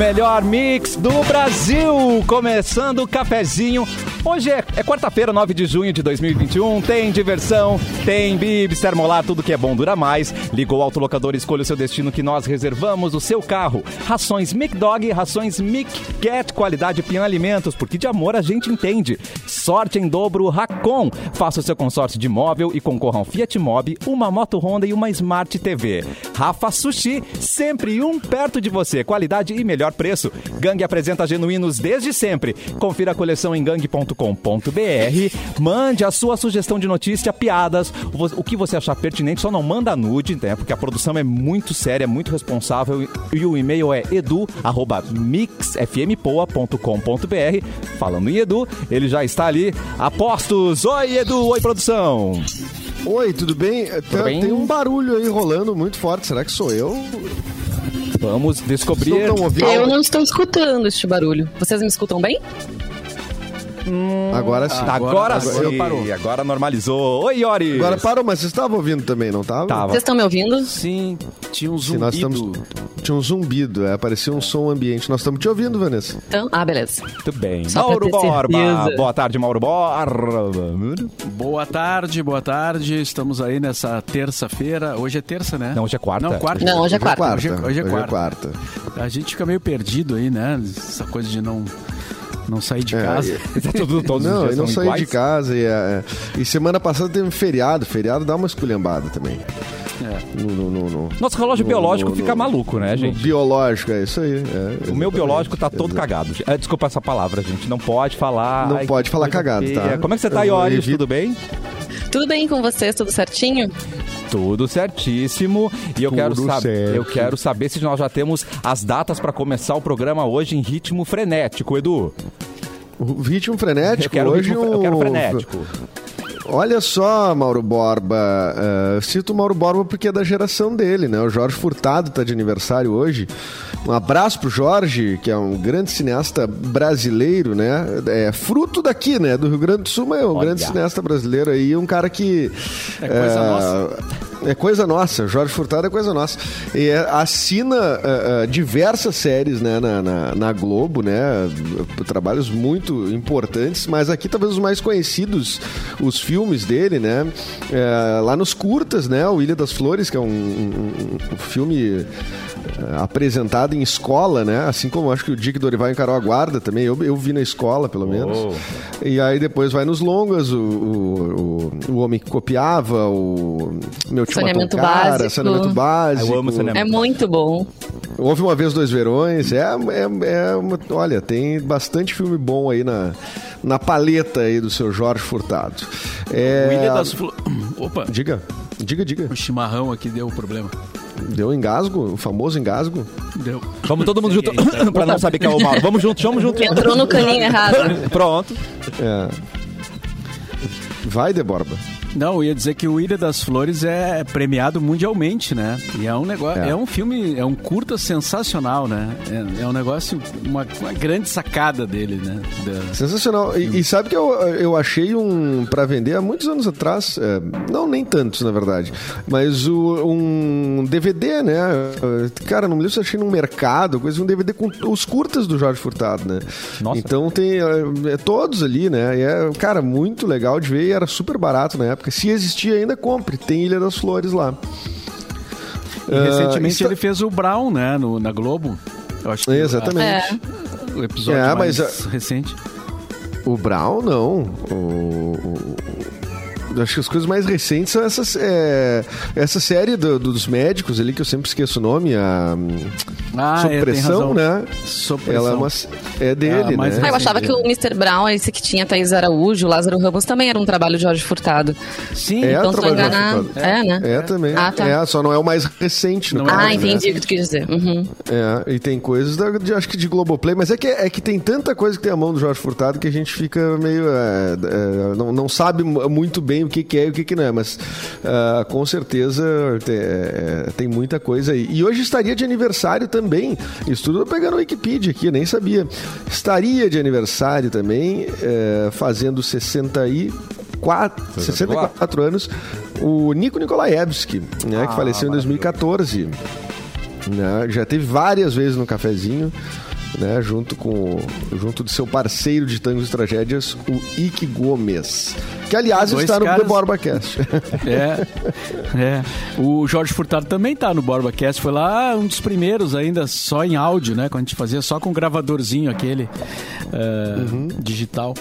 melhor mix do Brasil. Começando o cafezinho. Hoje é, é quarta-feira, 9 de junho de 2021. Tem diversão, tem bibs, termolar, tudo que é bom dura mais. Ligou o autolocador, escolha o seu destino que nós reservamos o seu carro. Rações Mic Dog, rações Mic Cat, qualidade Pian Alimentos, porque de amor a gente entende. Sorte em dobro Racon. Faça o seu consórcio de móvel e concorra um Fiat Mobi, uma moto Honda e uma Smart TV. Rafa Sushi, sempre um perto de você. Qualidade e melhor preço. Gangue apresenta genuínos desde sempre. Confira a coleção em gangue.com.br. Mande a sua sugestão de notícia, piadas, o que você achar pertinente, só não manda nude, né? Porque a produção é muito séria, muito responsável e o e-mail é edu@mixfmpoa.com.br. Falando em Edu, ele já está ali. Apostos. Oi, Edu. Oi, produção. Oi, tudo bem? Tudo tem, bem? tem um barulho aí rolando muito forte. Será que sou eu? Vamos descobrir. Eu não estou escutando este barulho. Vocês me escutam bem? Agora sim. Agora, Agora- sim, agora parou. agora normalizou. Oi, Yori. Agora parou, mas vocês estavam ouvindo também, não tava? Tava. Vocês estão me ouvindo? Sim, tinha um Sim, nós zumbido. estamos... Tinha um zumbido, é, parecia um som ambiente. Nós estamos te ouvindo, Vanessa. Então, ah, beleza. Muito bem. Só Mauro Borba. certeza. Boa tarde, Mauro Borba. Boa tarde, boa tarde. Estamos aí nessa terça-feira. Hoje é terça, né? Não, hoje é quarta. Não, quarta. Não, hoje é quarta. Hoje é- hoje é quarta. quarta. A gente fica meio perdido aí, né? Essa coisa de não, não sair de É, casa. Tá tudo, todos os Não, dias eu não saí iguais? de casa e, é, e semana passada teve um feriado. Feriado dá uma esculhambada também. É. No, no, no, no- Nosso relógio no- biológico no- fica no- maluco, né, gente? Biológico, é isso aí. é, O meu exatamente. biológico tá todo Exato. cagado. É, desculpa essa palavra, gente. Não pode falar. Não Ai, pode falar cagado, feia. tá? Como é que você tá, evito- Tudo bem? Tudo bem com vocês? Tudo certinho? Tudo certíssimo. E eu Tudo quero, sab- certo. eu quero saber se nós já temos as datas para começar o programa hoje em ritmo frenético, Edu. O ritmo frenético Eu quero, hoje ritmo, fre- eu quero um- frenético. Olha só, Mauro Borba. eh, cito o Mauro Borba porque é da geração dele, né? O Jorge Furtado tá de aniversário hoje. Um abraço pro Jorge, que é um grande cineasta brasileiro, né? É fruto daqui, né? Do Rio Grande do Sul, mas é um Olha. grande cineasta brasileiro aí, um cara que. É coisa eh, nossa. É coisa nossa, Jorge Furtado é coisa nossa. E é, assina eh, eh, diversas séries né, na, na, na Globo, né? Trabalhos muito importantes, mas aqui talvez os mais conhecidos, os filmes dele, né? Lá nos curtas, né? O Ilha das Flores, que é um, um- um filme apresentado em escola, né? Assim como acho que o Dick Dorival encarou a guarda também. Eu, eu vi na escola, pelo menos. Oh. E aí depois vai nos longas, o, o, o, o Homem que Copiava, o Meu Tio Saneamento um Cara, Básico. Saneamento Básico. Eu amo saneamento. É muito bom. Houve uma vez dois verões. É, é, é uma- olha, tem bastante filme bom aí na, na paleta aí do seu Jorge Furtado. É, O Ilha das Flores. Opa, Diga, diga, diga. o chimarrão aqui deu problema. Deu engasgo? O famoso engasgo? Deu. Vamos todo mundo junto pra não saber que é o Mauro. Vamos junto, vamos junto. Entrou no caninho errado. Pronto. É. Vai, Deborba. Não, eu ia dizer que o Ilha das Flores é premiado mundialmente, né? E é um negócio, É. é, um filme, é um curta sensacional, né? É, é um negócio, uma, uma grande sacada dele, né? Da- Sensacional. E, e sabe que eu, eu achei um para vender há muitos anos atrás, é, não nem tantos na verdade, mas o- um DVD, né? Cara, não me lembro se eu achei num mercado, coisa um DVD com os curtas do Jorge Furtado, né? Nossa. Então tem é, é, todos ali, né? E é, cara, muito legal de ver e era super barato na época. Se existia ainda, compre. Tem Ilha das Flores lá. E Ah, recentemente está- ele fez o Brown, né? No, na Globo. Eu acho que Exatamente. É. o episódio É, mais mas recente. O Brown, não. O, o- acho que as coisas mais recentes são essas, é, essa série do- dos médicos ali, que eu sempre esqueço o nome, a Ah, é, tem Pressão, razão. né? Sob Ela é, uma, é dele, mas né? Ah, eu achava que o Mr. Brown, esse que tinha Thaís Araújo, Lázaro Ramos, também era um trabalho de Jorge Furtado. Sim, É, então, se não enganar. Jorge Furtado. É, né? É, também. Ah, tá. É, só não é o mais recente, no Não é caso, Ah, né? entendi o que tu quis dizer. Uhum. É, e tem coisas, da, de, acho que de Globoplay, mas é que, é que tem tanta coisa que tem a mão do Jorge Furtado que a gente fica meio. é, é, não, não sabe mu- muito bem o que, que é e o que, que não é, mas ah, com certeza te- é, tem muita coisa aí. E hoje estaria de aniversário também. Isso tudo pegando o Wikipedia aqui, nem sabia. Estaria de aniversário também, é, fazendo 64, 64 anos, o Nico Nikolaevski, né, que faleceu em 2014 né? Já teve várias vezes no cafezinho. Né? Junto com junto de seu parceiro de Tangos e Tragédias, o Ike Gomes. Que, aliás, Dois está no caras- The BorbaCast. É, é. O Jorge Furtado também tá no BorbaCast. Foi lá um dos primeiros ainda, só em áudio, né? Quando a gente fazia só com o gravadorzinho aquele é, digital.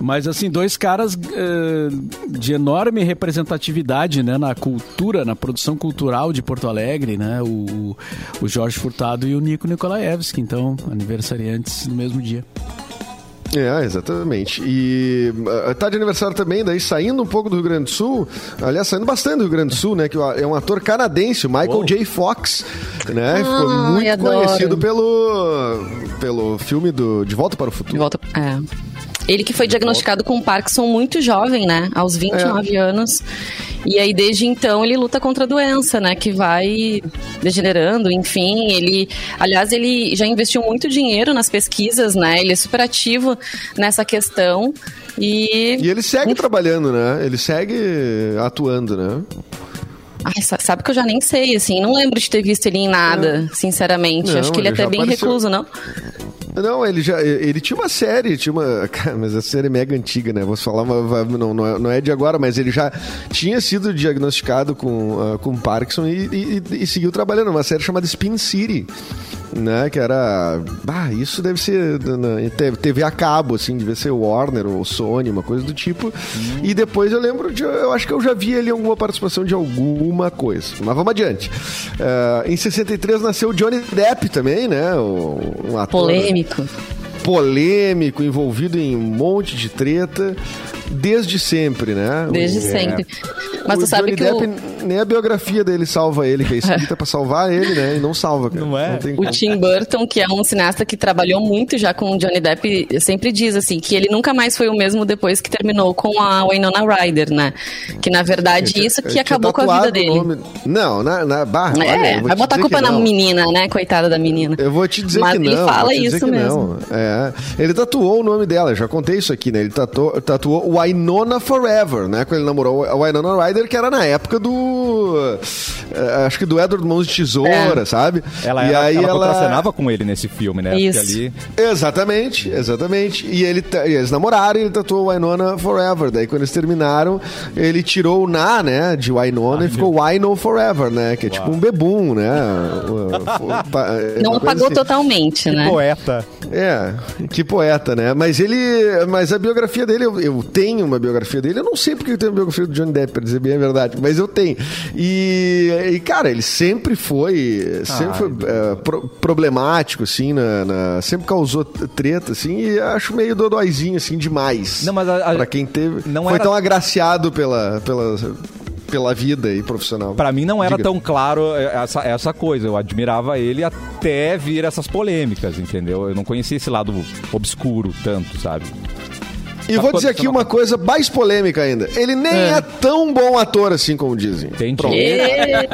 Mas, assim, dois caras é, de enorme representatividade, né? Na cultura, na produção cultural de Porto Alegre, né? O, o Jorge Furtado e o Nico Nikolaevski. Então, aniversariantes no mesmo dia. É, exatamente. E ah, tá de aniversário também, daí saindo um pouco do Rio Grande do Sul, aliás, saindo bastante do Rio Grande do Sul, né? Que é um ator canadense, o Michael J. Fox, né? Ficou Ai, muito conhecido pelo, pelo filme do De Volta para o De Futuro. volta. É. Ele que foi diagnosticado com Parkinson muito jovem, né? Aos 29 anos. E aí, desde então, ele luta contra a doença, né? Que vai degenerando, enfim. Ele, aliás, ele já investiu muito dinheiro nas pesquisas, né? Ele é super ativo nessa questão. E. E ele segue trabalhando, né? Ele segue atuando, né? Ai, sa- sabe que eu já nem sei, assim. Não lembro de ter visto ele em nada, sinceramente. Não, Acho que ele é ele até já bem apareceu. recluso, não? Não, ele já. Ele tinha uma série, tinha uma. Cara, mas a série é mega antiga, né? Vou falar, não, é, não é de agora, mas ele já tinha sido diagnosticado com, ah, com Parkinson e, e- e seguiu trabalhando. Uma série chamada Spin City. Né, que era. Ah, isso deve ser na- TV a cabo, assim, devia ser Warner ou Sony, uma coisa do tipo. E depois eu lembro de. Eu acho que eu já vi ele em alguma participação de alguma coisa. Mas vamos adiante. Ah, em 63 nasceu o Johnny Depp também, né? o- Um ator Polêmico. polêmico, envolvido em um monte de treta, desde sempre, né? Desde O- sempre. Mas o tu sabe Johnny que Depp, o, nem a biografia dele salva ele, que é escrita pra salvar ele, né? E não salva, cara. Não é? tem o como. Tim Burton, que é um cineasta que trabalhou muito já com o Johnny Depp, sempre diz assim que ele nunca mais foi o mesmo depois que terminou com a Winona Ryder, né? Que na verdade Ele isso tinha- que tinha acabou com a vida dele. nome- Não, na, na barra. olha, É, eu vou vai botar a culpa na não. menina, né? Coitada da menina. Eu vou te dizer Mas que não. ele fala isso mesmo. Não. É. Ele tatuou o nome dela, já contei isso aqui, né? Ele tatuou, tatuou Winona Forever, né? Quando ele namorou a Winona Ryder, que era na época do. Eh, acho que do Edward Mãos de Tesoura, É. sabe? Ela, e era, aí ela, ela contracenava com ele nesse filme, né? Isso. Ali. Exatamente, exatamente. E, ele, eles namoraram e ele tatuou Winona Forever. Daí quando eles terminaram, ele tirou o na, né, de Winona e ficou Wino Forever, né? Que é tipo um bebum, né? É Não uma apagou assim. totalmente, né? Poeta. É, que poeta, né? Mas ele. Mas a biografia dele, eu, eu tenho uma biografia dele. Eu não sei porque eu tenho a biografia do Johnny Depp, pra dizer bem a verdade, mas eu tenho. E, e, cara, ele sempre foi. Sempre foi é, pro- problemático, assim, na, na- sempre causou treta, assim, e acho meio dodóizinho, assim, demais. Não, mas a- a- pra quem teve. não foi era- tão agraciado pela, pela, pela vida aí profissional. Pra mim não era Diga. tão claro essa, essa coisa. Eu admirava ele até vir essas polêmicas, entendeu? Eu não conhecia esse lado obscuro tanto, sabe? E vou dizer aqui uma coisa mais polêmica ainda. Ele nem é, tão bom ator assim como dizem. Entendi.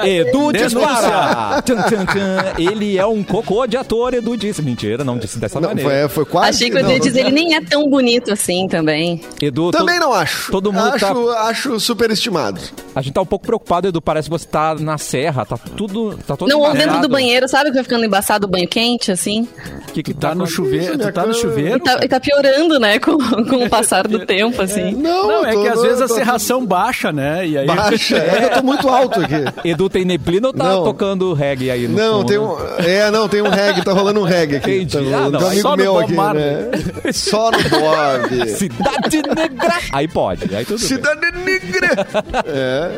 Edu dispara! Tchan, tchan, tchan. Ele é um cocô de ator, Edu disse. Mentira, não disse dessa Não, maneira. foi, foi quase. Achei que eu não, ia não- dizer, ele nem é tão bonito assim também. Edu, Também não acho. Todo mundo acho, tá- acho superestimado. a gente tá um pouco preocupado, Edu. Parece que você tá na serra, tá tudo. Tá todo Não, ou dentro do banheiro, sabe que vai ficando embaçado o banho quente, assim? O que, que Tá no chuveiro, tá no chuveiro? E tá, e tá piorando, né, com, com o passar do tempo, assim. Não, Não, é tô- que às vezes a tô- serração baixa, né? E aí Baixa. É eu tô muito alto aqui. Edu tem neblina ou tá Não. tocando reggae aí no Não, fundo? tem um. É, não, tem um reggae, tá rolando um reggae aqui. Entendi. Tá Ah, rolando, não, tem um amigo só no meu Bob aqui, Marley. né? Só no Bob. Cidade Negra. Aí pode, aí tudo bem. Cidade Negra. É.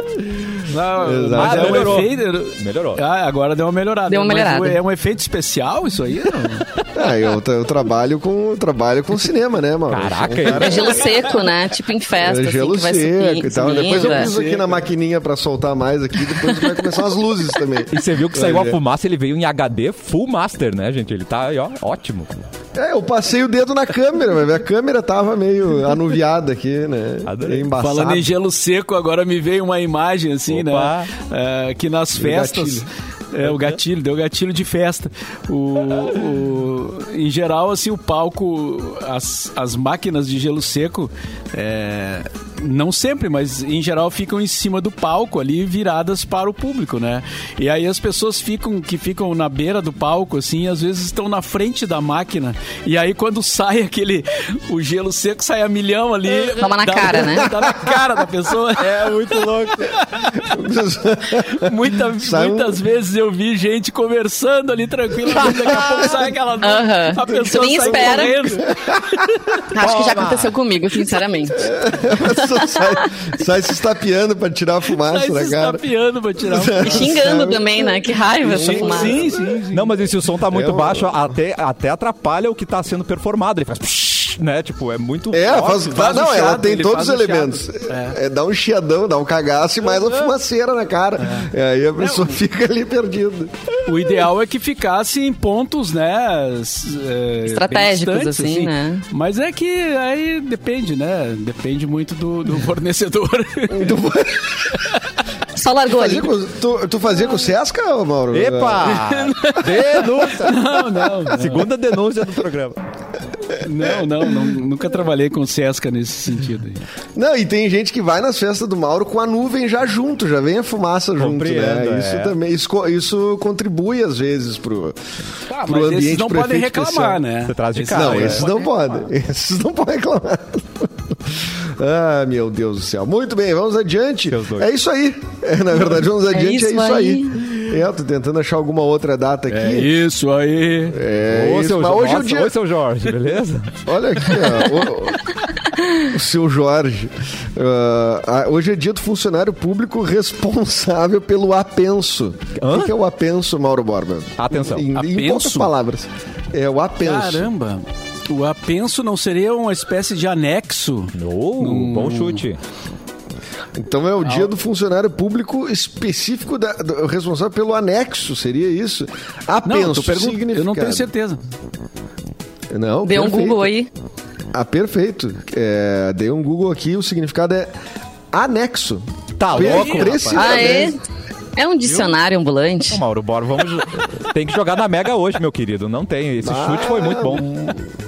Não, Exato. mas Ah, é um melhorou. efeito. Melhorou. Ah, agora deu uma melhorada. Deu uma Mas melhorada. é um efeito especial isso aí? Não? Ah, eu, eu trabalho com trabalho com cinema, né, mano? Caraca, É gelo seco, né? Tipo em festa, É assim, gelo que vai seco e tal. subindo, Depois eu piso aqui na maquininha pra soltar mais aqui, depois vai começar as luzes também. E você viu que saiu a fumaça, ele veio em HD Full Master, né, gente? Ele tá aí, ó, ótimo. É, eu passei o dedo na câmera, mas a câmera tava meio anuviada aqui, né? Adorei. Embaçada. Falando em gelo seco, agora me veio uma imagem assim, Opa. né? É, que nas festas. É, o gatilho, deu gatilho de festa. O, o- em geral, assim, o palco, as, as máquinas de gelo seco, é, não sempre, mas em geral ficam em cima do palco ali, viradas para o público, né? E aí as pessoas ficam que ficam na beira do palco, assim, às vezes estão na frente da máquina. E aí quando sai aquele o gelo seco sai a milhão ali. Toma na dá- cara, né? Dá na cara da pessoa. É muito louco. Muita- Sai um- muitas vezes eu vi gente conversando ali tranquilamente, daqui a pouco sai aquela Aham. a pessoa nem sai espera. correndo. Acho que já aconteceu comigo, sinceramente. sai, sai se estapeando pra tirar a fumaça Sai se cara. estapeando pra tirar um E xingando também, né? Que raiva essa Sim, fumaça. sim, sim, sim. Não, mas e se o som tá muito É baixo, até, até atrapalha o que tá sendo performado. Ele faz né? Tipo, é muito É, forte. faz, faz não, um ela chiado, tem ele todos os um elementos. chiado. É. dá um chiadão, dá um cagaço e mais uma fumaceira na cara. E aí a pessoa fica ali perdida. O ideal é que ficasse em pontos, né? é, Estratégicos, distantes, assim, né? Mas é que aí depende, né? Depende muito do, do fornecedor. Só largou ali. Fazia com- tu, tu fazia com o Sesca, Mauro? Epa! denúncia! não, não, não. Segunda denúncia do programa. Não, não, não, nunca trabalhei com Sesca nesse sentido. aí. Não, e tem gente que vai nas festas do Mauro com a nuvem já junto, já vem a fumaça junto, né? Isso é. também, isso, isso contribui às vezes pro, Ah, pro mas ambiente esses não podem reclamar, especial. né? Você traz de Esses casa, Não, é. esses não podem. Esses não podem reclamar. Ah, meu Deus do céu. Muito bem, vamos adiante. É isso aí. É, na verdade, vamos adiante, é isso isso, aí. aí. É, eu tô tentando achar alguma outra data aqui. É isso aí. É Ô, isso, seu mas Jorge, hoje é o dia. Oi, seu Jorge, beleza? Olha aqui, ó. O, o seu Jorge. Ah, hoje é dia do funcionário público responsável pelo apenso. Hã? O que é o apenso, Mauro Borba? Atenção. Em, em poucas palavras. É o apenso. Caramba. O apenso não seria uma espécie de anexo? Oh, bom chute. Então é o dia do funcionário público específico da, do- responsável pelo anexo, seria isso? Não, Apenso, pergunta, eu não tenho certeza. Não, Deu um perfeito. Google aí. Ah, perfeito. É, dei um Google aqui, o significado é anexo. Tá louco, rapaz? precisamente. Ah, é? É um dicionário ambulante. Ô, Mauro Borba, vamos. tem que jogar na Mega hoje, meu querido. Não tem. Esse chute foi muito bom. Muito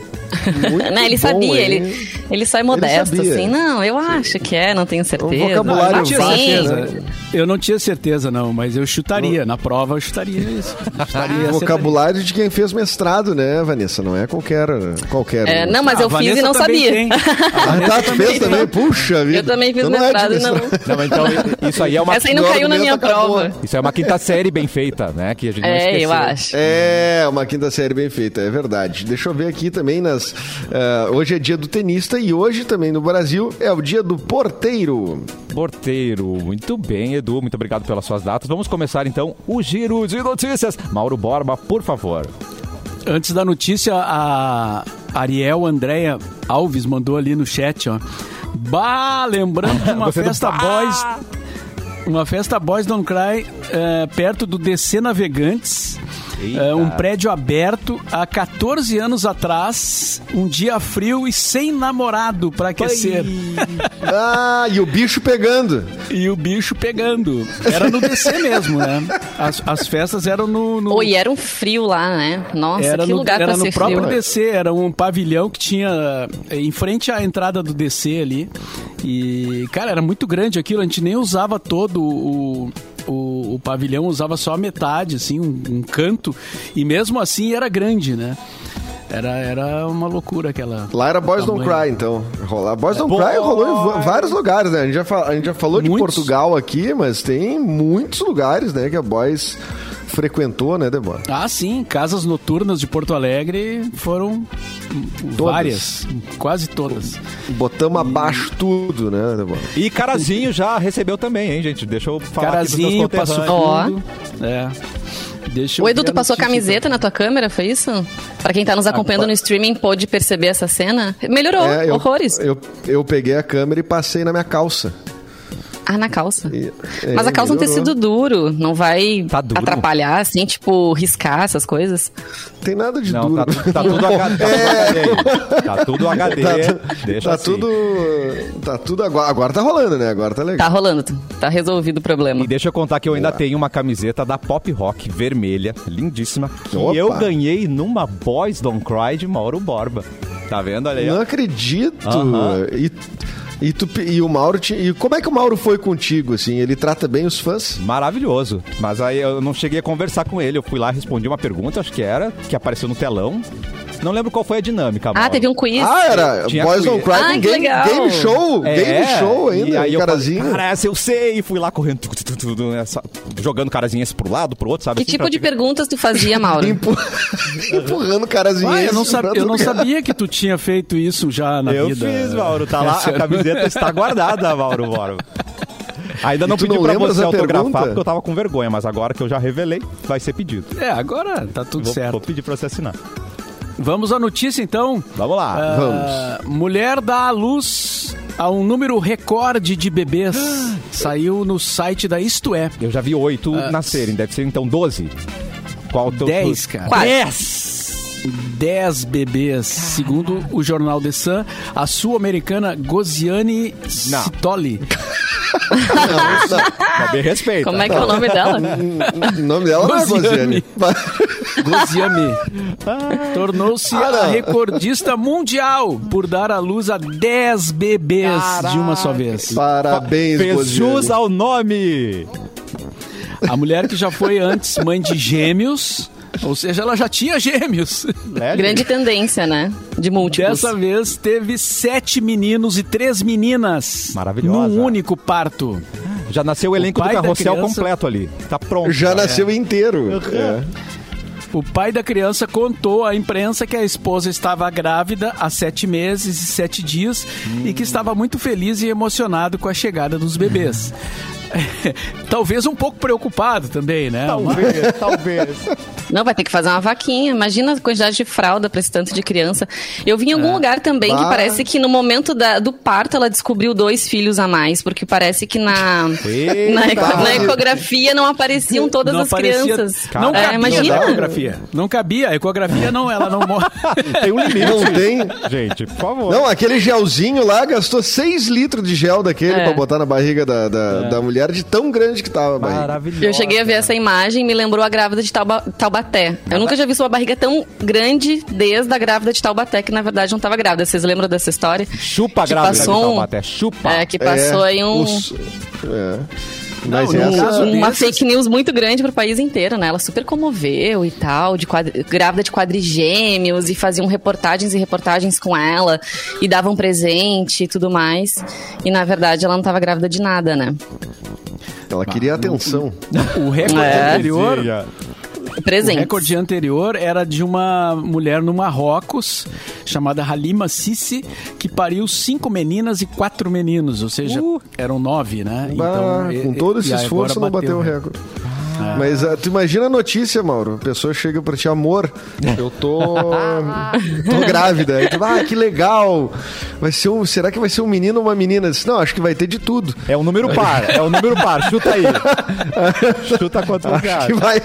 Né, ele bom, sabia, hein? ele, ele só é modesto, sabia. assim. Não, eu acho que é, não tenho certeza. vocabulário eu não Ah, tinha certeza. Eu não tinha certeza, não, mas eu chutaria. Na prova eu chutaria isso. Chutaria, acertaria. Vocabulário de quem fez mestrado, né, Vanessa? Não é qualquer. qualquer É, um. não, mas Ah, eu a fiz e Vanessa não sabia. tem. Ah, Vanessa tá, tu fez também? Puxa vida. Eu também fiz Então não é mestrado não. mestrado. Não, então, isso aí é uma. Essa aí não caiu na minha acabou. prova. Isso é uma quinta série bem feita, né? Que a gente É, eu acho. É, uma quinta série bem feita, é verdade. Deixa eu ver aqui também nas. ah, hoje é dia do tenista e hoje também no Brasil é o dia do porteiro. Porteiro, muito bem, Edu, muito obrigado pelas suas datas. Vamos começar então o giro de notícias. Mauro Borba, por favor. Antes da notícia, a Ariel Andréia Alves mandou ali no chat, ó. Bah, lembrando de uma festa bah! boys. Uma festa Boys Don't Cry eh, perto do DC Navegantes. Eita. Eh, um prédio aberto há 14 anos atrás, um dia frio e sem namorado para aquecer. Ah, e o bicho pegando. E o bicho pegando. Era no DC mesmo, né? As, as festas eram no. no Oi, era um frio lá, né? Nossa, era que no, lugar era pra no ser próprio frio. DC, era um pavilhão que tinha eh, em frente à entrada do DC ali. E, cara, era muito grande aquilo, a gente nem usava todo o. O, o pavilhão usava só a metade, assim, um, um canto, e mesmo assim era grande, né? Era, era uma loucura aquela. Lá era Boys Don't tamanho. Cry, então. Rolar. Boys Don't Boys. Cry rolou em vários lugares, né? A gente já, fa- a gente já falou de Muitos. Portugal aqui, mas tem muitos lugares, né, que a Boys frequentou, né, Débora? Ah, sim, casas noturnas de Porto Alegre foram várias, quase todas. Botamos abaixo tudo, né, Débora? E Carazinho já recebeu também, hein, gente? Deixa eu falar aqui Carazinho, pros meus Passo conterrâneos. Fundo. É. Deixa eu O Edu, tu passou camiseta na tua câmera, foi isso? Pra quem tá nos acompanhando no streaming pôde perceber essa cena. Melhorou, É, eu, horrores. Eu, eu peguei a câmera e passei na minha calça. Ah, na calça. E- é, Mas a calça é um tecido duro, não vai Tá duro? atrapalhar, assim, tipo, riscar essas coisas. Tem nada de Não, duro. tá, tá tudo HD. Tá tudo HD. Tá, Deixa tá assim. tudo. Tá tudo agora. Agora tá rolando, né? Agora tá Tá legal. rolando, tá resolvido o problema. E deixa eu contar que eu ainda tenho uma camiseta da Pop Rock vermelha, lindíssima, que Opa. eu ganhei numa Boys Don't Cry de Mauro Borba. Tá vendo? Olha aí. ó. Não acredito. Aham. E, E, tu, e o Mauro tinha, e como é que o Mauro foi contigo assim? Ele trata bem os fãs? Maravilhoso. Mas aí eu não cheguei a conversar com ele. Eu fui lá, respondi uma pergunta, acho que era, que apareceu no telão. Não lembro qual foi a dinâmica. Ah, teve um quiz. Ah, era Tinha Boys quiz. Don't Cry Ah, game, legal. game show, É, game show ainda, e aí eu carazinho. falei, cara, essa eu sei. E fui lá correndo, tu, tu, tu, tu, tu, essa- jogando carazinho esse pro lado, pro outro, sabe? Que assim, tipo de te ver. perguntas tu fazia, Mauro? Empu- Empurrando o carazinho. Ah, eu não, esse sab- pra eu não sabia que tu tinha feito isso já na Eu vida. fiz, Mauro. Tá lá, a camiseta está guardada, Mauro. Mauro. Ainda não pedi não pra você autografar pergunta? porque eu tava com vergonha, mas agora que eu já revelei, vai ser pedido. É, agora tá tudo Vou, certo. vou pedir pra você assinar. Vamos à notícia então. Vamos lá. Ah, mulher dá à luz a um número recorde de bebês. Saiu no site da Isto É. Eu já vi oito Ah, nascerem, deve ser então 12. Qual o teu... 10, cara. Quase. 10! 10 bebês. Segundo o jornal The Sun, a sul-americana Goziane Não. Mas bem respeito. Como é que é o nome dela? O nome dela não é Gosiane. Gosiane. Goziane tornou-se Ah, a não. recordista mundial por dar à luz a 10 bebês de uma só vez. Parabéns, Fez Gosiane. jus ao nome. A mulher que já foi antes mãe de gêmeos, ou seja, ela já tinha gêmeos. Né, Grande tendência, né? De múltiplos. Dessa vez teve sete meninos e três meninas. Maravilhosa. Num único parto. Já nasceu o elenco do pai da carrossel criança- completo ali. Tá pronto. Já nasceu inteiro. É. O pai da criança contou à imprensa que a esposa estava grávida há sete meses e sete dias e que estava muito feliz e emocionado com a chegada dos bebês. Talvez um pouco preocupado também, né? Talvez, talvez. Não, vai ter que fazer uma vaquinha. Imagina a quantidade de fralda pra esse tanto de criança. Eu vi em algum lugar também que Bah. parece que no momento da- do parto ela descobriu dois filhos a mais, porque parece que na, na, na ecografia não apareciam todas Não as aparecia- crianças. Não É, cabia imagina. na ecografia. Não cabia. A ecografia não, ela não morre. Tem um limite. Não tem. Gente, por favor. Não, aquele gelzinho lá gastou 6 litros de gel daquele É. pra botar na barriga da, da, da mulher, de tão grande que tava a barriga. Maravilhoso. Eu cheguei a ver essa imagem e me lembrou a grávida de Tauba- Taubaté. Eu nunca já vi sua barriga tão grande desde a grávida de Taubaté, que na verdade não estava grávida. Vocês lembram dessa história? Chupa a grávida de um- Taubaté. Chupa. É, que passou aí um, os- é. Mas Não, caso- uma desses- fake news muito grande pro país inteiro, né? Ela super comoveu e tal, de quadri- grávida de quadrigêmeos, e faziam reportagens e reportagens com ela, e davam presente e tudo mais. E na verdade ela não tava grávida de nada, né? Ela queria atenção. O recorde É. anterior O Presente. recorde anterior era de uma mulher no Marrocos, chamada Halima Sissi, que pariu cinco meninas e quatro meninos, ou seja, Uh. eram nove, né? Bah, e- com todo e esse agora esforço não bateu o recorde. Mas ah, tu imagina a notícia, Mauro. A pessoa chega pra ti, amor, eu tô. tô grávida. Aí tu, ah, que legal. Vai ser um, será que vai ser um menino ou uma menina? Disse, não, acho que vai ter de tudo. É um número par. É um número par. Chuta aí. Chuta quanto Acho vai,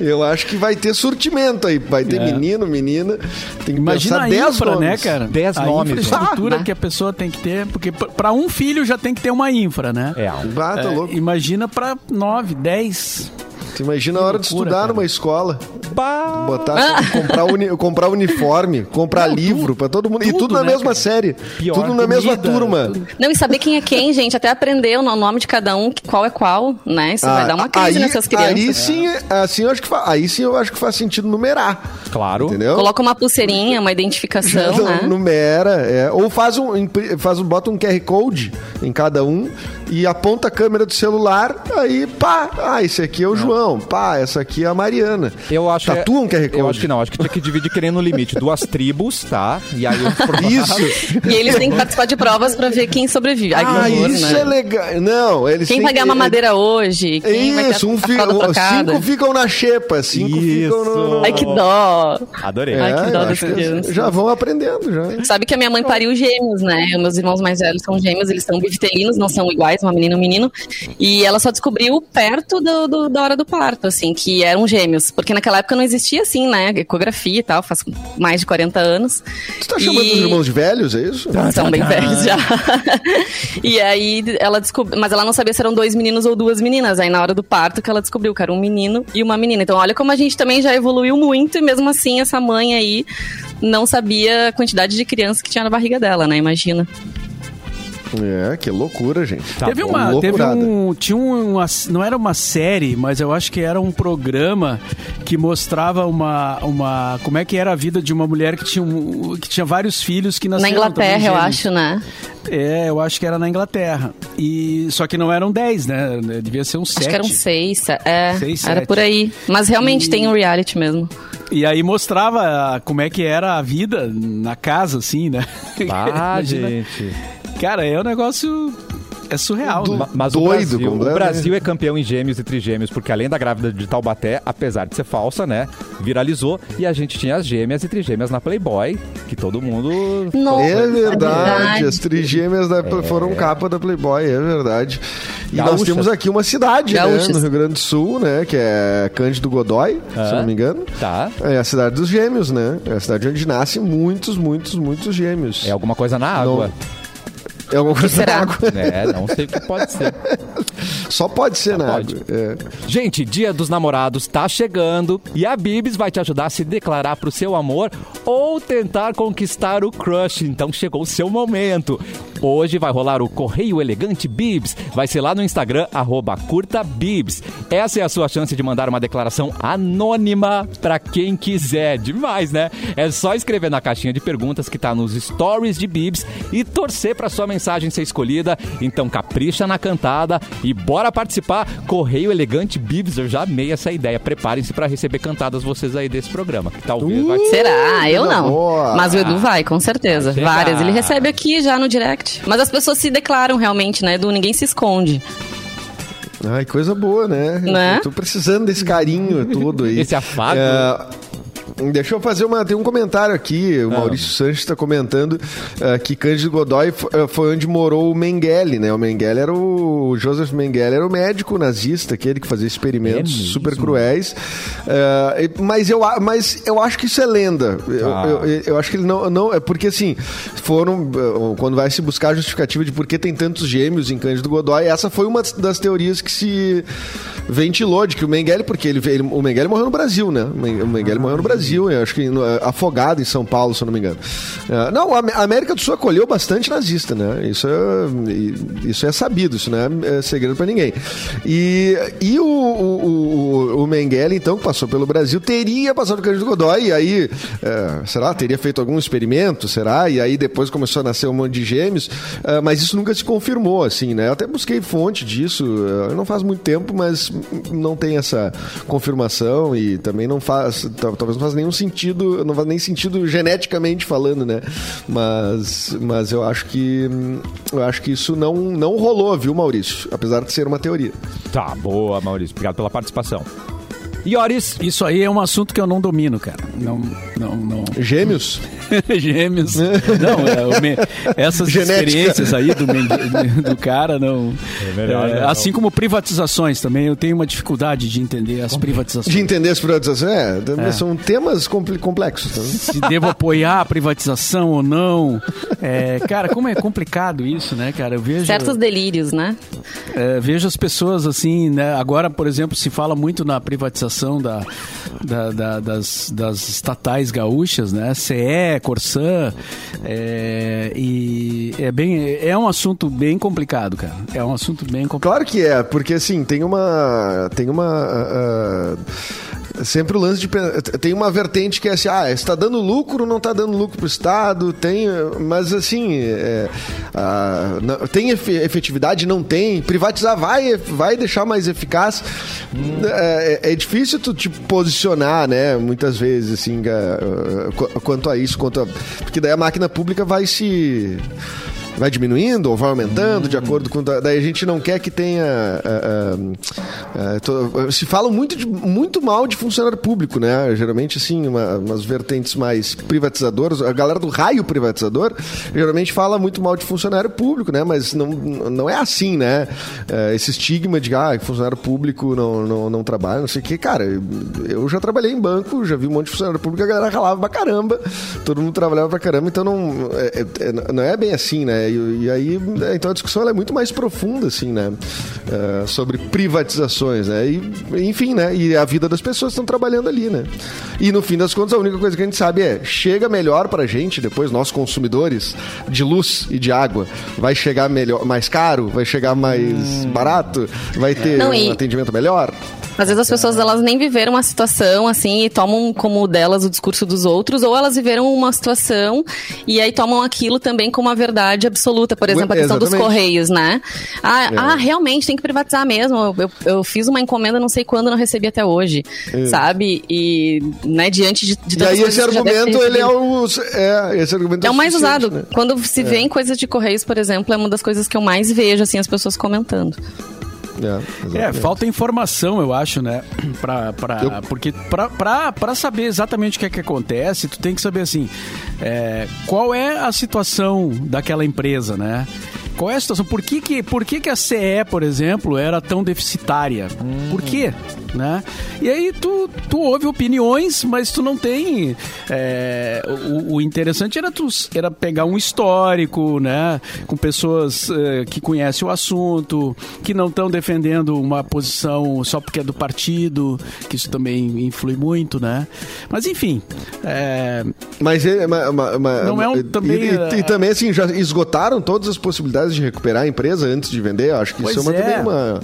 eu acho que vai ter surtimento aí. Vai ter É. menino, menina. Tem que Imagina pensar a 10 infra, nomes. né, cara? Dez a nomes, infraestrutura né? que a pessoa tem que ter, porque pra um filho já tem que ter uma infra, né? É. Ah, tá É, louco. imagina pra nove, dez. Tu imagina a hora de loucura, estudar cara. numa escola. Bah. Botar, comprar, uni- comprar uniforme, comprar livro pra todo mundo. e tudo, tudo na né, mesma cara? série. Pior, tudo na mesma turma. tudo. Não, e saber quem é quem, gente, até aprender o nome de cada um, que- qual é qual, né? Isso vai dar uma crise Ah, aí, nessas crianças. Aí sim, assim, eu acho que fa- aí sim eu acho que faz sentido numerar. Claro. Entendeu? Coloca uma pulseirinha, uma identificação, Não, né? Numera, é. Ou faz um, faz um, bota um QR Code em cada um e aponta a câmera do celular, aí pá, ah, esse aqui é o João, pá, essa aqui é a Mariana. Eu acho Tatua um QR Code. Eu acho que não. Acho que tinha que dividir querendo no limite. Duas tribos, tá? E aí... Isso. E eles têm que participar de provas pra ver quem sobrevive. Ai, ah, horror, isso né? é legal. Não, eles Quem têm vai ganhar uma madeira hoje? Quem Isso, um fi- o- cinco ficam na xepa, cinco ficam no... Ai, que dó. Adorei. Ai, que É, dó eu que crianças. Já vão aprendendo, já. Sabe que a minha mãe pariu gêmeos, né? Meus irmãos mais velhos são gêmeos, eles são bivitelinos, não são iguais, uma menina e um menino. E ela só descobriu perto do, do- da hora do parto, assim, que eram gêmeos. Porque naquela época não existia, assim, né? Ecografia e tal, faz mais de 40 anos. Tu tá chamando E- os irmãos de velhos, é isso? São bem velhos já. e aí ela descobriu. Mas ela não sabia se eram dois meninos ou duas meninas. Aí na hora do parto que ela descobriu que era um menino e uma menina. Então olha como a gente também já evoluiu muito e mesmo assim essa mãe aí não sabia a quantidade de criança que tinha na barriga dela, né? Imagina. É, que loucura, gente. Tá teve uma, teve um, tinha uma, não era uma série, mas eu acho que era um programa que mostrava uma, uma, como é que era a vida de uma mulher que tinha, um, que tinha vários filhos que nasceram. Na Inglaterra, eu acho, né? É, eu acho que era na Inglaterra. E só que não eram 10, né? Devia ser uns 7. Acho que eram 6, é. Seis, era sete. por aí. Mas realmente E- tem um reality mesmo. E aí mostrava como é que era a vida na casa, assim, né? Ah, gente. Cara, é um negócio. É surreal, né? Ma- Mas Doido, o, Brasil, o. Brasil é campeão em gêmeos e trigêmeos, porque além da grávida de Taubaté, apesar de ser falsa, né? Viralizou. E a gente tinha as gêmeas e trigêmeas na Playboy, que todo mundo. Nossa, É verdade, verdade. as trigêmeas da- foram capa da Playboy, é verdade. E nós temos aqui uma cidade, né, no Rio Grande do Sul, né, que é Cândido Godói, se eu não me engano. Tá. É a cidade dos gêmeos, né? É a cidade onde nascem muitos, muitos, muitos gêmeos. É alguma coisa na água. É alguma coisa será? na água. É, não sei o que pode ser. Só pode ser na pode. água. É. Gente, Dia dos Namorados tá chegando e a Bibs vai te ajudar a se declarar pro seu amor ou tentar conquistar o crush. Então chegou o seu momento. Hoje vai rolar o Correio Elegante Bibs. Vai ser lá no Instagram, arroba curta Bibs. Essa é a sua chance de mandar uma declaração anônima pra quem quiser. Demais, né? É só escrever na caixinha de perguntas que tá nos stories de Bibs e torcer pra sua mensagem ser escolhida. Então capricha na cantada e bora participar. Correio Elegante Bibs, eu já amei essa ideia. Preparem-se pra receber cantadas vocês aí desse programa. Que talvez vai... Será? Eu não. boa. Mas o Edu vai, com certeza. Várias. Ele recebe aqui já no direct. Mas as pessoas se declaram realmente, né, Edu? Ninguém se esconde. Ai, coisa boa, né? Né? Eu tô precisando desse carinho todo aí. Esse afago. É, Deixa eu fazer uma. Tem um comentário aqui. O Ah. Maurício Sanches está comentando eh, que Cândido Godoy eh, foi onde morou o Mengele, né? O Mengele era o. o Joseph Mengele era o médico nazista, aquele que fazia experimentos É super cruéis. E- mas, eu, mas eu acho que isso é lenda. Eu, Ah. eu- eu acho que ele não. não é porque assim, foram. Quando vai se buscar a justificativa de por que tem tantos gêmeos em Cândido Godoy, essa foi uma das teorias que se ventilou de que o Mengele, porque ele, ele- o Mengele morreu no Brasil, né? O Men- o Mengele morreu no Brasil, eu acho que no- afogado em São Paulo, se eu não me engano. Ah, não, a Am- a América do Sul acolheu bastante nazista, né? Isso é, isso é sabido, isso não é, é segredo pra ninguém. E, e o, o, o, Mengele, então, que passou pelo Brasil, teria passado pelo Cândido Godoy, e aí, é, será? Teria feito algum experimento, será? E aí depois começou a nascer um monte de gêmeos, ah, mas isso nunca se confirmou, assim, né? Eu até busquei fonte disso, não faz muito tempo, mas não tem essa confirmação e também não faz, tal- talvez não nenhum sentido, não faz nem sentido geneticamente falando, né? Mas, mas eu acho que eu acho que isso não, não rolou, viu, Maurício? Apesar de ser uma teoria. Tá, boa, Maurício. Obrigado pela participação. Ioris, Isso aí é um assunto que eu não domino, cara. Não, não, não. Gêmeos? Gêmeos. Não, é, me- essas Genética. experiências aí do, men- do cara não. melhor é, não. assim como privatizações também, eu tenho uma dificuldade de entender as privatizações. De entender as privatizações? É, são temas compl- complexos. Né? Se devo apoiar a privatização ou não. É, cara, como é complicado isso, né, cara? Eu vejo. Certos delírios, né? É, vejo as pessoas assim, né? Agora, por exemplo, se fala muito na privatização da, da- da- das, das estatais gaúchas, né? CE, Corsã, é, e é bem, é um assunto bem complicado, cara. É um assunto bem complicado. Claro que é, porque assim, tem uma. Tem uma. ah, ah, sempre o lance de. Tem uma vertente que é assim, ah, está dando lucro, não está dando lucro para o Estado, tem. Mas assim, é, ah, não- tem efe- efetividade, não tem. Privatizar vai, vai deixar mais eficaz. É, é difícil tu te posicionar, né? Muitas vezes, assim, ah, qu- quanto a isso, quanto a, porque daí a máquina pública vai se vai diminuindo ou vai aumentando de acordo com. Daí a gente não quer que tenha. ah, ah, ah, se fala muito, de- muito mal de funcionário público, né? Geralmente, assim, uma- umas vertentes mais privatizadoras. A galera do raio privatizador geralmente fala muito mal de funcionário público, né? Mas não, não é assim, né? Eh, esse estigma de ah, funcionário público não, não, não trabalha, não sei o quê. Cara, eu já trabalhei em banco, já vi um monte de funcionário público, a galera ralava pra caramba, todo mundo trabalhava pra caramba, então não é, é- não é bem assim, né? Né? E, e aí, é, então a discussão ela é muito mais profunda, assim, né? É, sobre privatizações, né? E, enfim, né? E a vida das pessoas estão trabalhando ali, né? E no fim das contas, a única coisa que a gente sabe é chega melhor pra gente, depois nós consumidores de luz e de água, vai chegar melhor, mais caro, vai chegar mais barato, vai ter Não, um e- atendimento melhor. Às vezes as pessoas elas nem viveram uma situação assim e tomam como delas o discurso dos outros, ou elas viveram uma situação e aí tomam aquilo também como uma verdade absoluta. Por exemplo, a questão dos Exatamente. correios, né? Ah, É. ah, realmente tem que privatizar mesmo. Eu, eu- fiz uma encomenda não sei quando, não recebi até hoje, sabe? E né, diante de, de E aí esse argumento, ele é o. É, esse argumento É o mais usado. né? Quando se vê em coisas de correios, por exemplo, é uma das coisas que eu mais vejo assim as pessoas comentando. É, É, falta informação, eu acho, né? Pra, pra, Eu- Porque pra, pra, pra saber exatamente o que é que acontece, tu tem que saber assim, é, qual é a situação daquela empresa, né? Qual é a situação? Por que, que, por que, que a CE, por exemplo, era tão deficitária? Por quê? Né? E aí tu, tu ouve opiniões, mas tu não tem. é, o, o interessante era tu era pegar um histórico, né? Com pessoas é, que conhecem o assunto, que não estão defendendo uma posição só porque é do partido, que isso também influi muito, né? Mas enfim. é, Mas é, ma- ma- ma- Não é um- e- também, e, e- é- e também assim já esgotaram todas as possibilidades de recuperar a empresa antes de vender. Acho que isso é Pois uma, é. também uma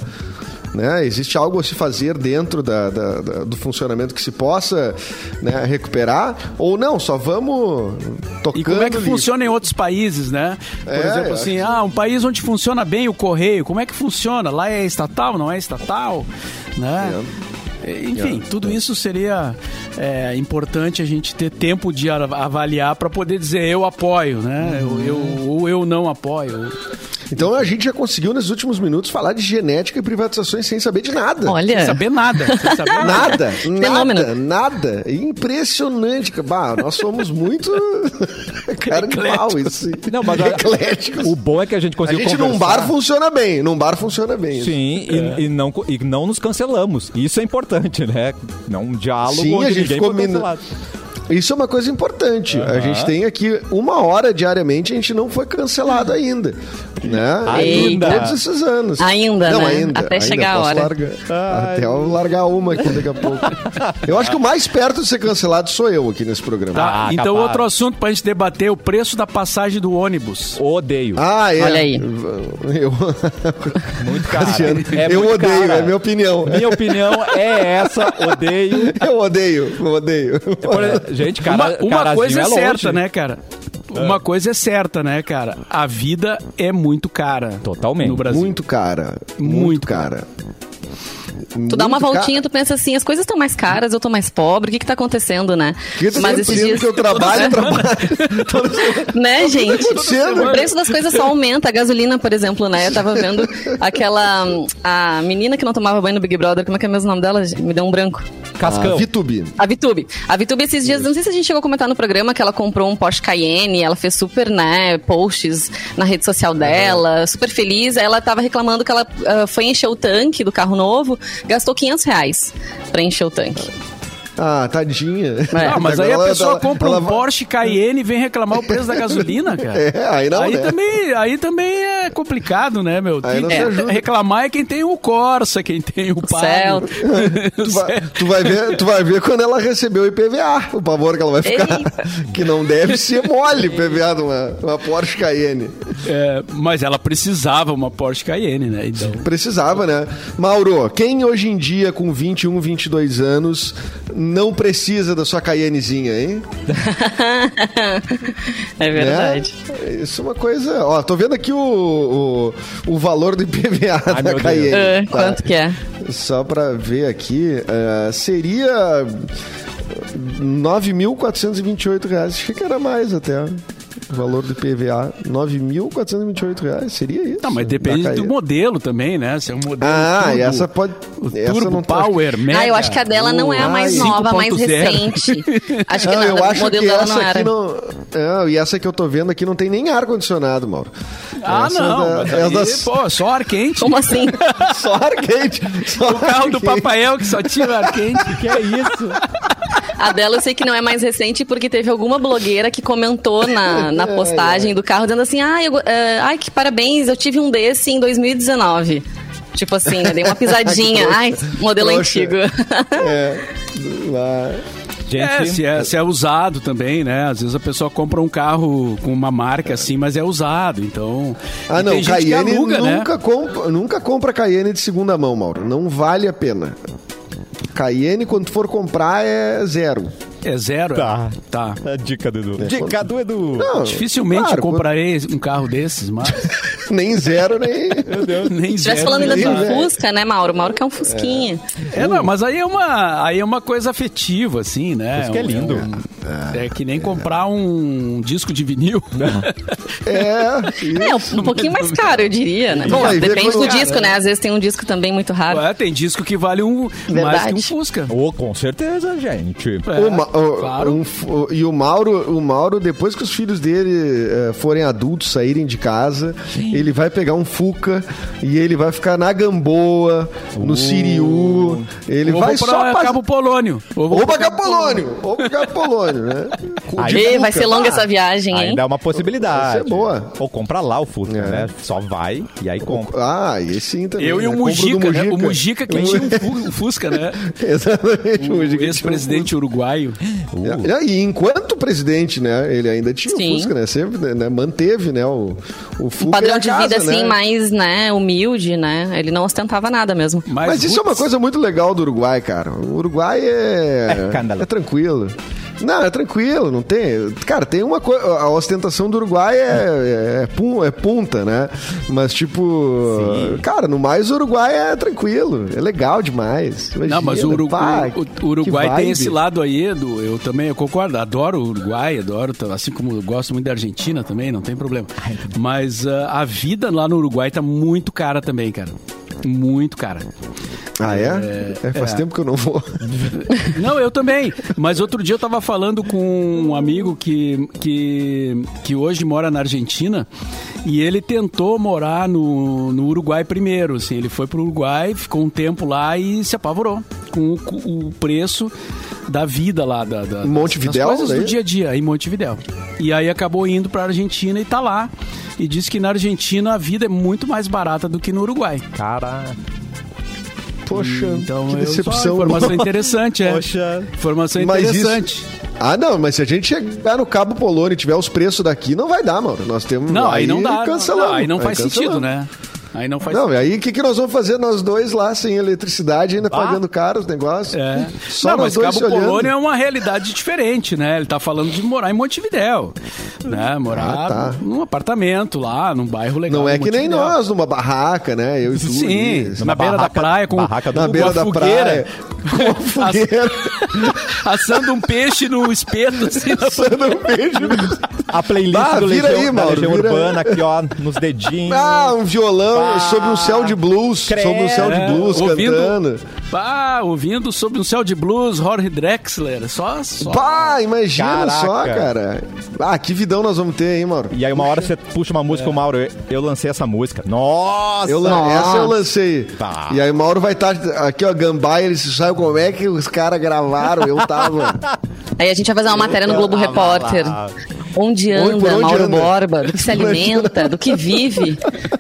né? Existe algo a se fazer dentro da, da- da- do funcionamento que se possa né, recuperar ou não? Só vamos tocando. E como é que ali. funciona em outros países, né? Por É, exemplo, eu assim, acho ah, um país onde funciona bem o correio, como é que funciona? Lá é estatal, não é estatal, né? Enfim, tudo isso seria é, importante a gente ter tempo de avaliar para poder dizer eu apoio, né? Eu, eu- ou eu não apoio. Então a gente já conseguiu nesses últimos minutos falar de genética e privatizações sem saber de nada. Olha, Sem saber nada. Sem saber nada. Nada, Fenômeno. nada. Impressionante. Bah, nós somos muito cara de pau, isso. Não, mas a- Ecléticos. O bom é que a gente A conseguiu gente num conversar. bar funciona bem, num bar funciona bem. Sim, e, e não, e não nos cancelamos. Isso é importante, né? Não um diálogo Sim, onde a gente ninguém ficou foi cancelado. Isso é uma coisa importante. A Aham. gente tem aqui uma hora diariamente, a gente não foi cancelado ainda. Né? Ainda. Em Todos esses anos. Ainda, não, né? ainda. Até ainda chegar a posso hora. largar- Ai. Até eu largar uma aqui daqui a pouco. Eu acho que o mais perto de ser cancelado sou eu aqui nesse programa. Tá, Ah, então capaz. outro assunto pra gente debater, o preço da passagem do ônibus. Odeio. Ah, é. Olha aí. Eu, muito caro. Cassiano, É eu muito odeio, cara. é minha opinião. Minha opinião é essa, odeio. Eu odeio, eu odeio. Gente, cara, uma uma coisa é, longe. certa, né, cara? Uma coisa é certa, né, cara? A vida é muito cara. Totalmente. No Brasil. Muito cara. Muito, Muito cara. Tu dá uma voltinha, tu pensa assim, as coisas estão mais caras, eu tô mais pobre, o que que tá acontecendo, né? Que tu Mas tá esses dias... que eu trabalho, trabalho. Toda semana. Né, gente? acontecendo? O preço das coisas só aumenta. A gasolina, por exemplo, né? Eu tava vendo aquela... hum, A menina que não tomava banho no Big Brother, como é que é mesmo o nome dela? Me deu um branco. Cascão. Ah, Vitube. A Vitube. A Vitube esses dias, não sei se a gente chegou a comentar no programa que ela comprou um Porsche Cayenne, ela fez super, né, posts na rede social dela, super feliz. Aí ela tava reclamando que ela ah, foi encher o tanque do carro novo, gastou 500 reais pra encher o tanque. Ah, tadinha. É. Ah, mas aí a ela- pessoa compra ela um vai- Porsche Cayenne e vem reclamar o preço da gasolina, cara. É, aí não, aí, né? também, aí também é complicado, né, meu? Aí não ajuda. reclamar é quem tem o Corsa, quem tem o Palio. Tu vai, tu vai ver, tu vai ver quando ela recebeu o IPVA, o pavor que ela vai ficar. Eita. Que não deve ser mole o IPVA de uma, uma Porsche Cayenne. É, mas ela precisava uma Porsche Cayenne, né? Então, Precisava, né? Mauro, quem hoje em dia, com 21, 22 anos, não precisa da sua Cayennezinha, hein? é verdade. Né? Isso é uma coisa. Ó, tô vendo aqui o, o, o valor do IPVA Ai, da. Cayenne. Ah, Tá. Quanto que é? Só pra ver aqui, eh, seria 9.428 reais. Achei que era mais até. O valor do IPVA, 9.428 reais. Seria isso? não, mas depende Da do modelo também, né? Se é um modelo Ah, turbo, e essa pode. o essa Turbo não Power, Mega. ah, eu acho que a dela não é a mais Ai, nova, a mais 5.0. recente. Acho que Não, não, eu o acho modelo que dela essa não aqui era. não. Não, e essa que eu tô vendo aqui não tem nem ar-condicionado, Mauro. Ah, Essa não. da- mas é aí, das- Pô, só ar quente. Como assim? Só ar quente. Só O carro do ar quente. Papael que só tira ar quente. Que é isso? A dela eu sei que não é mais recente porque teve alguma blogueira que comentou na, na postagem do carro dizendo assim: ai, eu, uh, ai, que parabéns, eu tive um desse em 2019. Tipo assim, né? Dei uma pisadinha. ai, modelo Poxa. antigo. É. Lá. Gente, É, se é, se é usado também, né? Às vezes a pessoa compra um carro com uma marca assim, mas é usado, então... Ah, não, Cayenne aluga, né? nunca, compra, nunca compra Cayenne de segunda mão, Mauro. Não vale a pena. Cayenne, quando for comprar, é zero. É zero? Tá. é? Tá. A dica do Edu. Dica do Edu. Não, Dificilmente claro, eu comprarei um carro desses, mas... Nem zero, nem... Meu Deus. nem Se zero. estivesse falando ainda de um né? Fusca, né, Mauro? Mauro quer um Fusquinha. É, não, mas aí é uma, aí é uma coisa afetiva, assim, né? Isso que é lindo. um- é que nem comprar um disco de vinil. É, isso. É, um, pouquinho mais caro, eu diria, né? Bom, Depende do disco, né? Às vezes tem um disco também muito raro. Ué, tem disco que vale um mais que um Verdade. Fusca. Oh, com certeza, gente. É, O Ma- o- claro. um o- e o Mauro, o Mauro, depois que os filhos dele eh, forem adultos, saírem de casa, ele vai pegar um Fuca e ele vai ficar na Gamboa, no Siriu. Ele Ou vai vou só pra pra... Cabo Polônio. Ou pra pra Capolônio, ou pra Capolônio, né? Com- de Ê, vai Fuca. ser longa Ah, essa viagem, hein? Ainda é uma possibilidade. Vai ser boa. Ou compra lá o Fusca, É. né? Só vai e aí compra. Ah, e sim também. Eu e o né? Do Mujica, né? O Mujica que tinha um um Fusca, né? Exatamente, o O Mujica um ex-presidente uruguaio. É, E enquanto presidente, né, ele ainda tinha Sim. o Fusca, né, sempre, né, manteve, né, o, o Fusca Um padrão de casa, vida, assim, né? mais, né, humilde, né? Ele não ostentava nada mesmo. Mas isso é uma coisa muito legal do Uruguai, cara. O Uruguai É é, é tranquilo. Não, é tranquilo, não tem. Cara, tem uma coisa. A ostentação do Uruguai é, é, é pun- é punta, né? Mas, tipo. Cara, no mais o Uruguai é tranquilo. É legal demais. Não, mas o, Imagina, Uru- pá, o- Uruguai tem esse lado aí, do, eu também eu concordo, adoro o Uruguai, adoro, assim como eu gosto muito da Argentina também, não tem problema. Mas ah, a vida lá no Uruguai tá muito cara também, cara. Muito cara. Ah, é? É, faz é. tempo que eu não vou. Não, eu também. Mas outro dia eu tava falando com um amigo que, que, que hoje mora na Argentina e ele tentou morar no, no Uruguai primeiro. Assim, ele foi pro Uruguai, ficou um tempo lá e se apavorou com o, o preço da vida lá. Da, da, Montevidéu, das coisas daí? do dia a dia, em Montevidéu. E aí acabou indo pra Argentina e tá lá. E disse que na Argentina a vida é muito mais barata do que no Uruguai. Cara. Poxa, Então, que eu- decepção. informação interessante, é. Poxa. Informação isso- interessante. Ah, não, mas se a gente chegar no Cabo Polônio e tiver os preços daqui, não vai dar, mano. Nós temos. Não, aí, não dá. Cancelamos. Não, aí não faz cancelamos. sentido, né? Aí não faz Não, e aí o que, que nós vamos fazer nós dois lá sem eletricidade, ainda pagando caro os negócios? É. Só não, nós mas dois Cabo. Polônio é uma realidade diferente, né? Ele tá falando de morar em Montevidéu, né? Morar Ah, tá. num apartamento lá, num bairro legal. Não é que nem nós, numa barraca, né? Eu e tu. Sim, ali, na beira da barraca- praia com, barraca do- na com beira da fogueira, praia. Com fogueira. assando um peixe no espeto, assim, na Passando um beijo. A playlist Ah, do vira Legião, aí, da Mauro, Legião aí. Urbana aqui, ó, nos dedinhos. Ah, um violão Pá. sob um céu de blues. Credo. Sob um céu de É, blues ouvindo, cantando. Ah, ouvindo sobre um céu de blues, Jorge Drexler, só, só Pá, imagina Caraca. só, cara. Ah, que vidão nós vamos ter, hein, Mauro? E aí uma hora você puxa uma música, o Mauro, eu, eu lancei essa música. Nossa! Eu, lan- essa eu lancei. Tá. E aí o Mauro vai estar aqui, ó, Gambaia, ele sabe como é que os caras gravaram, eu tava. Aí a gente vai fazer uma matéria no Globo Repórter. lá. Onde anda onde Mauro anda? Borba? Do que se alimenta? Do que vive?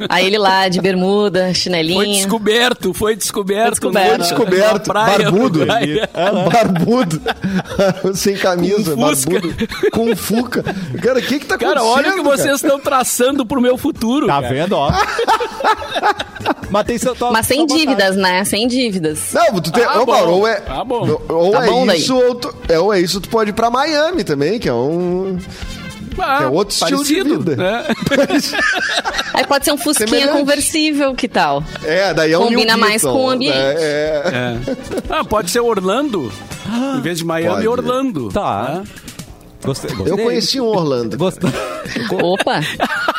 Aí ele lá de bermuda, Foi chinelinha. descoberto, foi descoberto. Foi na- Foi Foi descoberto, praia barbudo. uruguaia. barbudo. Sem camisa, Com barbudo. Com fuca. Cara, o que que tá Cara, acontecendo? olha o que vocês estão traçando pro meu futuro. Tá cara. vendo, ó? Matei seu top. Mas sem dívidas, né? Sem dívidas. Não, tu tem. Ah, ô, bom. Mauro, ou é. Ah, bom. Ou Tá é daí. isso, ou, tu, é, ou é isso, tu pode ir pra Miami também, que é um. Ah, Que é outro estilo de parecido, vida. né? Aí pode ser um fusquinha Semelhante. conversível, que tal? É, daí é um Combina New mais com o ambiente. É, é. É. Ah, pode ser Orlando. em vez de Miami, pode. Orlando. Tá. né? Gostei, gostei. Eu conheci um Orlando. Gostei. Opa!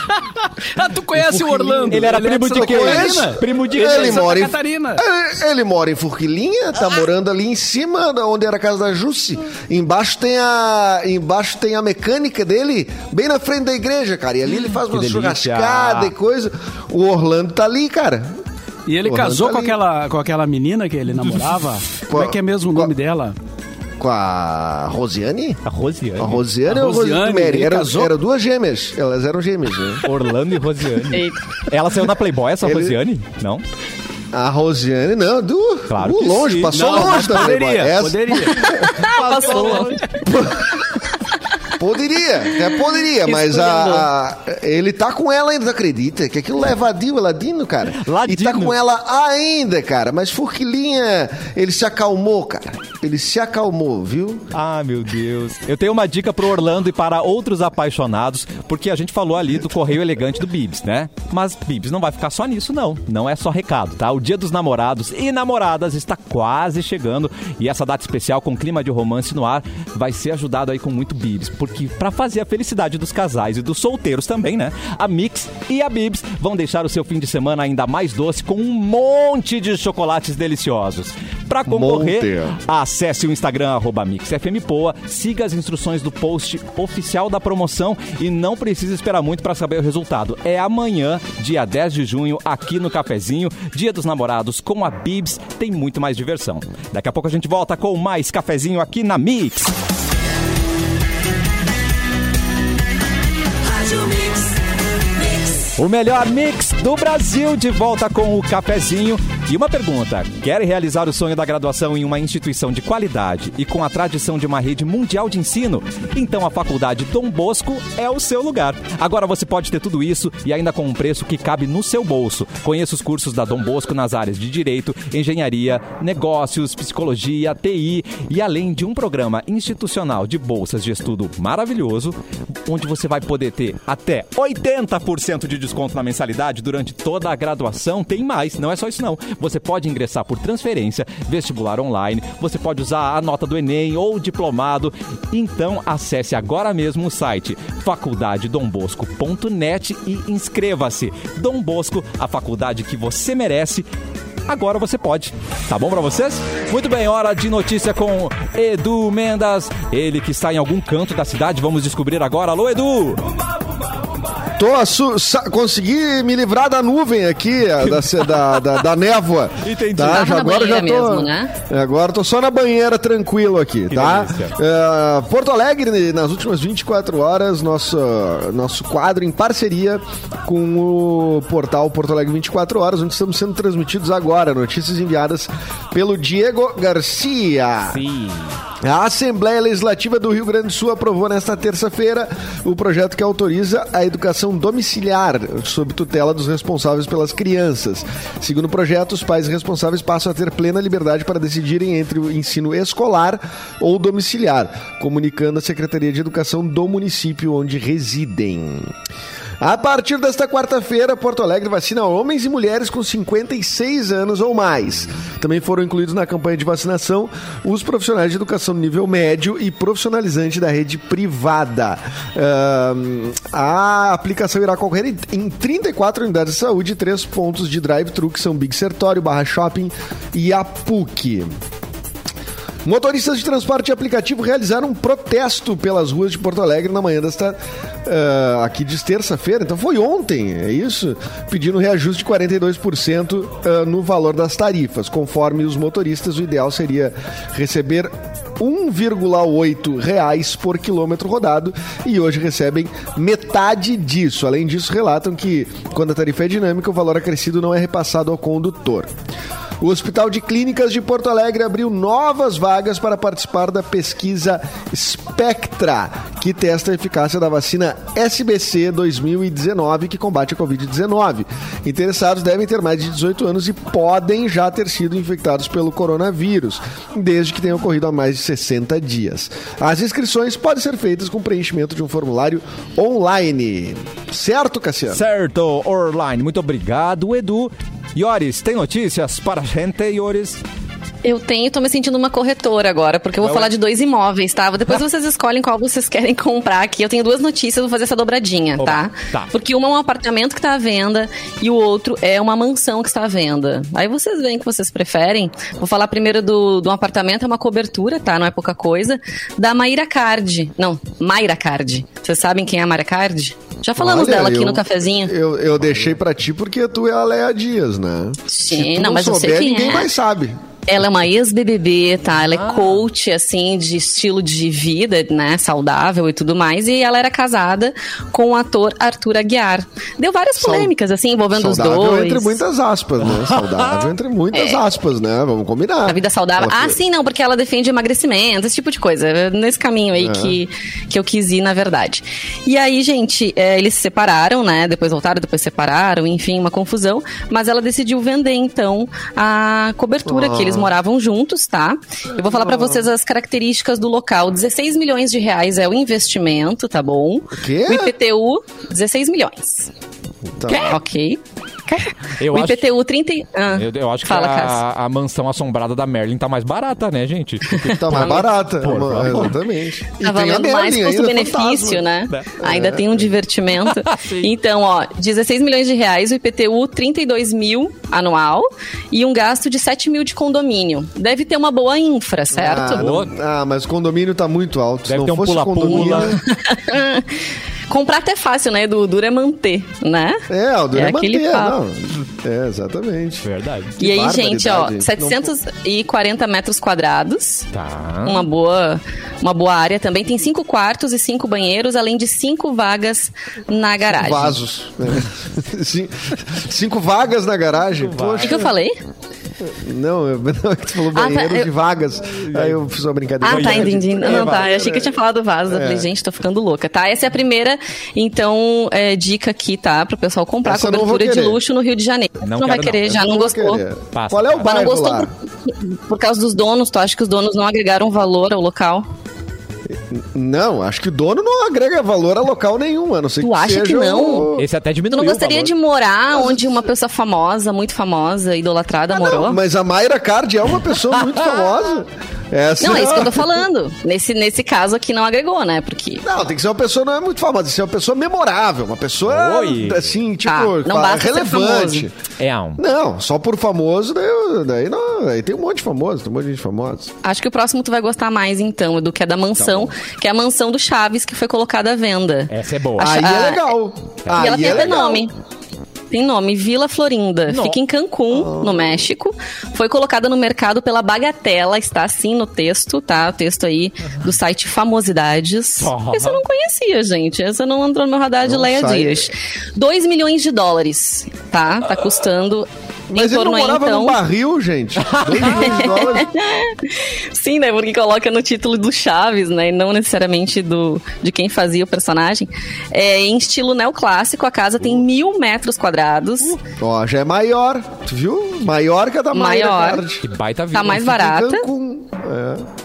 Ah, tu conhece o Orlando? Ele era é primo de quem? Catarina. Primo de Ele é Ele de Santa mora, em, Catarina. ele, ele mora em Forquilinha, tá morando ali em cima, da- onde era a casa da Jusce. Embaixo tem a embaixo tem a mecânica dele, bem na frente da igreja, cara. E ali ele faz uma churrascada e coisa. O Orlando tá ali, cara. E ele Orlando casou tá com ali. aquela, com aquela menina que ele namorava. Como é que é mesmo o nome dela? Com a Rosiane? A Rosiane. A Rosiane A ou a Rosiane Rosiane, Mary? Eram casou? era duas gêmeas. Elas eram gêmeas, né? Orlando e Rosiane. Eita. Ela saiu na Playboy, essa Ele- Rosiane? Não? A Rosiane, não, do, Claro longe, sim. passou Não, longe da Playboy. poderia, Essa- poderia. Passou. Poderia, até poderia, mas a, a- ele tá com ela ainda, acredita? Que aquilo é vadio, é ladino, cara. Ladino. E tá com ela ainda, cara. Mas Furquilinha, ele se acalmou, cara. Ele se acalmou, viu? Ah, meu Deus. Eu tenho uma dica pro Orlando e para outros apaixonados, porque a gente falou ali do correio elegante do Bibs, né? Mas Bibs não vai ficar só nisso, não. Não é só recado, tá? O Dia dos Namorados e Namoradas está quase chegando e essa data especial com clima de romance no ar vai ser ajudado aí com muito Bibs, porque para fazer a felicidade dos casais e dos solteiros também, né? A Mix e a Bibs vão deixar o seu fim de semana ainda mais doce com um monte de chocolates deliciosos. Para concorrer, Monte. Acesse o Instagram MixFMPoa, siga as instruções do post oficial da promoção e não precisa esperar muito para saber o resultado. É amanhã, dia 10 de junho, aqui no Cafezinho, Dia dos Namorados com a Bibs, tem muito mais diversão. Daqui a pouco a gente volta com mais cafezinho aqui na Mix. O melhor mix do Brasil de volta com o cafezinho. E uma pergunta: quer realizar o sonho da graduação em uma instituição de qualidade e com a tradição de uma rede mundial de ensino? Então a Faculdade Dom Bosco é o seu lugar. Agora você pode ter tudo isso e ainda com um preço que cabe no seu bolso. Conheça os cursos da Dom Bosco nas áreas de Direito, Engenharia, Negócios, Psicologia, TI e além de um programa institucional de bolsas de estudo maravilhoso, onde você vai poder ter até 80% de desconto na mensalidade durante toda a graduação. Tem mais, não é só isso não. Você pode ingressar por transferência, vestibular online, você pode usar a nota do Enem ou diplomado. Então acesse agora mesmo o site faculdadedombosco.net e inscreva-se. Dom Bosco, a faculdade que você merece. Agora você pode. Tá bom pra vocês? Muito bem, hora de notícia com Edu Mendas. Ele que está em algum canto da cidade. Vamos descobrir agora. Alô, Edu! Tô consegui me livrar da nuvem aqui, da, da, da, da névoa. Entendi. Tá, já, agora já tô. mesmo, né? Agora tô só na banheira tranquilo aqui, tá? delícia. É, Porto Alegre, nas últimas 24 horas, nosso, nosso quadro em parceria com o portal Porto Alegre 24 Horas, onde estamos sendo transmitidos agora. Notícias enviadas pelo Diego Garcia. Sim. A Assembleia Legislativa do Rio Grande do Sul aprovou nesta terça-feira o projeto que autoriza a educação domiciliar sob tutela dos responsáveis pelas crianças. Segundo o projeto, os pais responsáveis passam a ter plena liberdade para decidirem entre o ensino escolar ou domiciliar, comunicando a Secretaria de Educação do município onde residem. A partir desta quarta-feira, Porto Alegre vacina homens e mulheres com 56 anos ou mais. Também foram incluídos na campanha de vacinação os profissionais de educação nível médio e profissionalizante da rede privada. Ahn, a aplicação irá ocorrer em- em 34 unidades de saúde e 3 pontos de drive-thru, que são Big Sertório, Barra Shopping e a PUC. Motoristas de transporte aplicativo realizaram um protesto pelas ruas de Porto Alegre na manhã desta. ah, aqui de terça-feira, então foi ontem, é isso? Pedindo reajuste de 42% ah, no valor das tarifas. Conforme os motoristas, o ideal seria receber 1,8 reais por quilômetro rodado e hoje recebem metade disso. Além disso, relatam que quando a tarifa é dinâmica, o valor acrescido não é repassado ao condutor. O Hospital de Clínicas de Porto Alegre abriu novas vagas para participar da pesquisa Spectra, que testa a eficácia da vacina SBC 2019, que combate a Covid-19. Interessados devem ter mais de 18 anos e podem já ter sido infectados pelo coronavírus, desde que tenha ocorrido há mais de 60 dias. As inscrições podem ser feitas com preenchimento de um formulário online. Certo, Cassiano? Certo, Orline. Muito obrigado, Edu. Ioris, tem notícias para a gente, Ioris? Eu tenho, tô me sentindo uma corretora agora, porque eu vou Não falar é? de dois imóveis, tá? Depois vocês escolhem qual vocês querem comprar aqui. Eu tenho duas notícias, vou fazer essa dobradinha, Oba, tá? tá. Porque uma é um apartamento que tá à venda e o outro é uma mansão que está à venda. Aí vocês veem o que vocês preferem. Vou falar primeiro do, do apartamento, é uma cobertura, tá? Não é pouca coisa. Da Maíra Card. Não, Mayra Card. Vocês sabem quem é a Mayra Card? Já falamos Olha, dela aqui eu- no cafezinho. Eu, eu deixei pra ti porque tu é a Leia Dias, né? Sim, Se tu não, mas eu sei souber, quem ninguém é. mais sabe. Ela é uma ex-BBB, tá? Ela é coach, assim, de estilo de vida, né? Saudável e tudo mais. E ela era casada com o ator Arthur Aguiar. Deu várias polêmicas, assim, envolvendo os Saudável dois. entre muitas aspas, né? Saudável entre muitas aspas, né? Vamos combinar. A vida saudável. Ela Ah, foi- sim, não, porque ela defende emagrecimento, esse tipo de coisa. Nesse caminho aí que, que eu quis ir, na verdade. E aí, gente, é, eles se separaram, né? Depois voltaram, depois separaram, enfim, uma confusão. Mas ela decidiu vender, então, a cobertura, que eles moravam juntos, tá? Eu vou falar pra vocês as características do local. 16 milhões de reais é o investimento, tá bom? O quê? O IPTU, 16 milhões. Tá. Ok. Eu o acho- IPTU 30. e- Ah, Eu, eu acho que fala, Cássio. a, a mansão assombrada da Merlin tá mais barata, né, gente? Tá mais barata. Por uma- exatamente. E Tá tem a valendo mais custo-benefício, né? É. Ainda tem um divertimento. então, ó, 16 milhões de reais, o IPTU 32 mil anual e um gasto de 7 mil de condomínio. Deve ter uma boa infra, certo? Ah, não- ah, mas o condomínio tá muito alto. Se Deve não ter um fosse pula-pula. Comprar até é fácil, né, Edu? O duro é manter, né? É, o duro é, aquele manter, não. É, exatamente. Verdade. E aí, gente, ó, gente. 740 metros quadrados. Tá. Uma boa, uma boa área também. Tem cinco quartos e cinco banheiros, além de cinco vagas na garagem. Vasos. né? Cin- Cinco vagas na garagem. O Poxa. que, que eu falei? Não, eu, não, é que tu falou tá, banheiros eu- e vagas. Aí eu fiz uma brincadeira. Ah, tá, Banheiro de- entendi. É, Não, tá. Eu achei que eu tinha falado vaso. Eu falei, gente, tô ficando louca, tá? Essa é a primeira, então, é, dica aqui, tá? Pro pessoal comprar Essa não cobertura de luxo no Rio de Janeiro. Não Não, vai querer, não. já não vou gostou. Passa, Qual é o. Mas não bairro gostou lá? por, por causa dos donos, tu acha que os donos não agregaram valor ao local? Não, acho que o dono não agrega valor a local nenhum, a não ser Tu que acha seja que não? o- Esse até Tu diminuiu não gostaria o de morar onde uma pessoa famosa, muito famosa, idolatrada, Ah, morou? não, mas a Mayra Card é uma pessoa muito famosa. Essa Não, é isso que eu tô falando. Nesse, nesse caso aqui não agregou, né? Porque. Não, tem que ser uma pessoa não é muito famosa, tem que ser uma pessoa memorável, uma pessoa Oi. assim, tipo, Tá, não fa- basta ser relevante. É um. Não, só por famoso, daí, daí não, aí tem um monte de famoso, tem um monte de gente famosa. Acho que o próximo tu vai gostar mais, então, do que é da mansão, que é a mansão do Chaves, que foi colocada à venda. Essa é boa. A Aí cha- é legal. e ela Aí tem é até legal. nome. Tem nome, Vila Florinda. Não. Fica em Cancún, no México. Foi colocada no mercado pela Bagatela, está assim no texto, tá? O texto aí do site Famosidades. Oh. Eu não conhecia, gente. Essa não entrou no meu radar de Leia sai. Dias. 2 milhões de dólares, tá? Tá custando Mas em ele não torno aí, morava então... num barril, gente. Dois milhões de dólares. Sim, né? Porque coloca no título do Chaves, né? E não necessariamente do, de quem fazia o personagem. É, em estilo neoclássico, a casa tem mil metros quadrados. Ó, já é maior, tu viu? Maior que a da Maior. Card. Que baita vida. Tá mais barata. Cancún. É.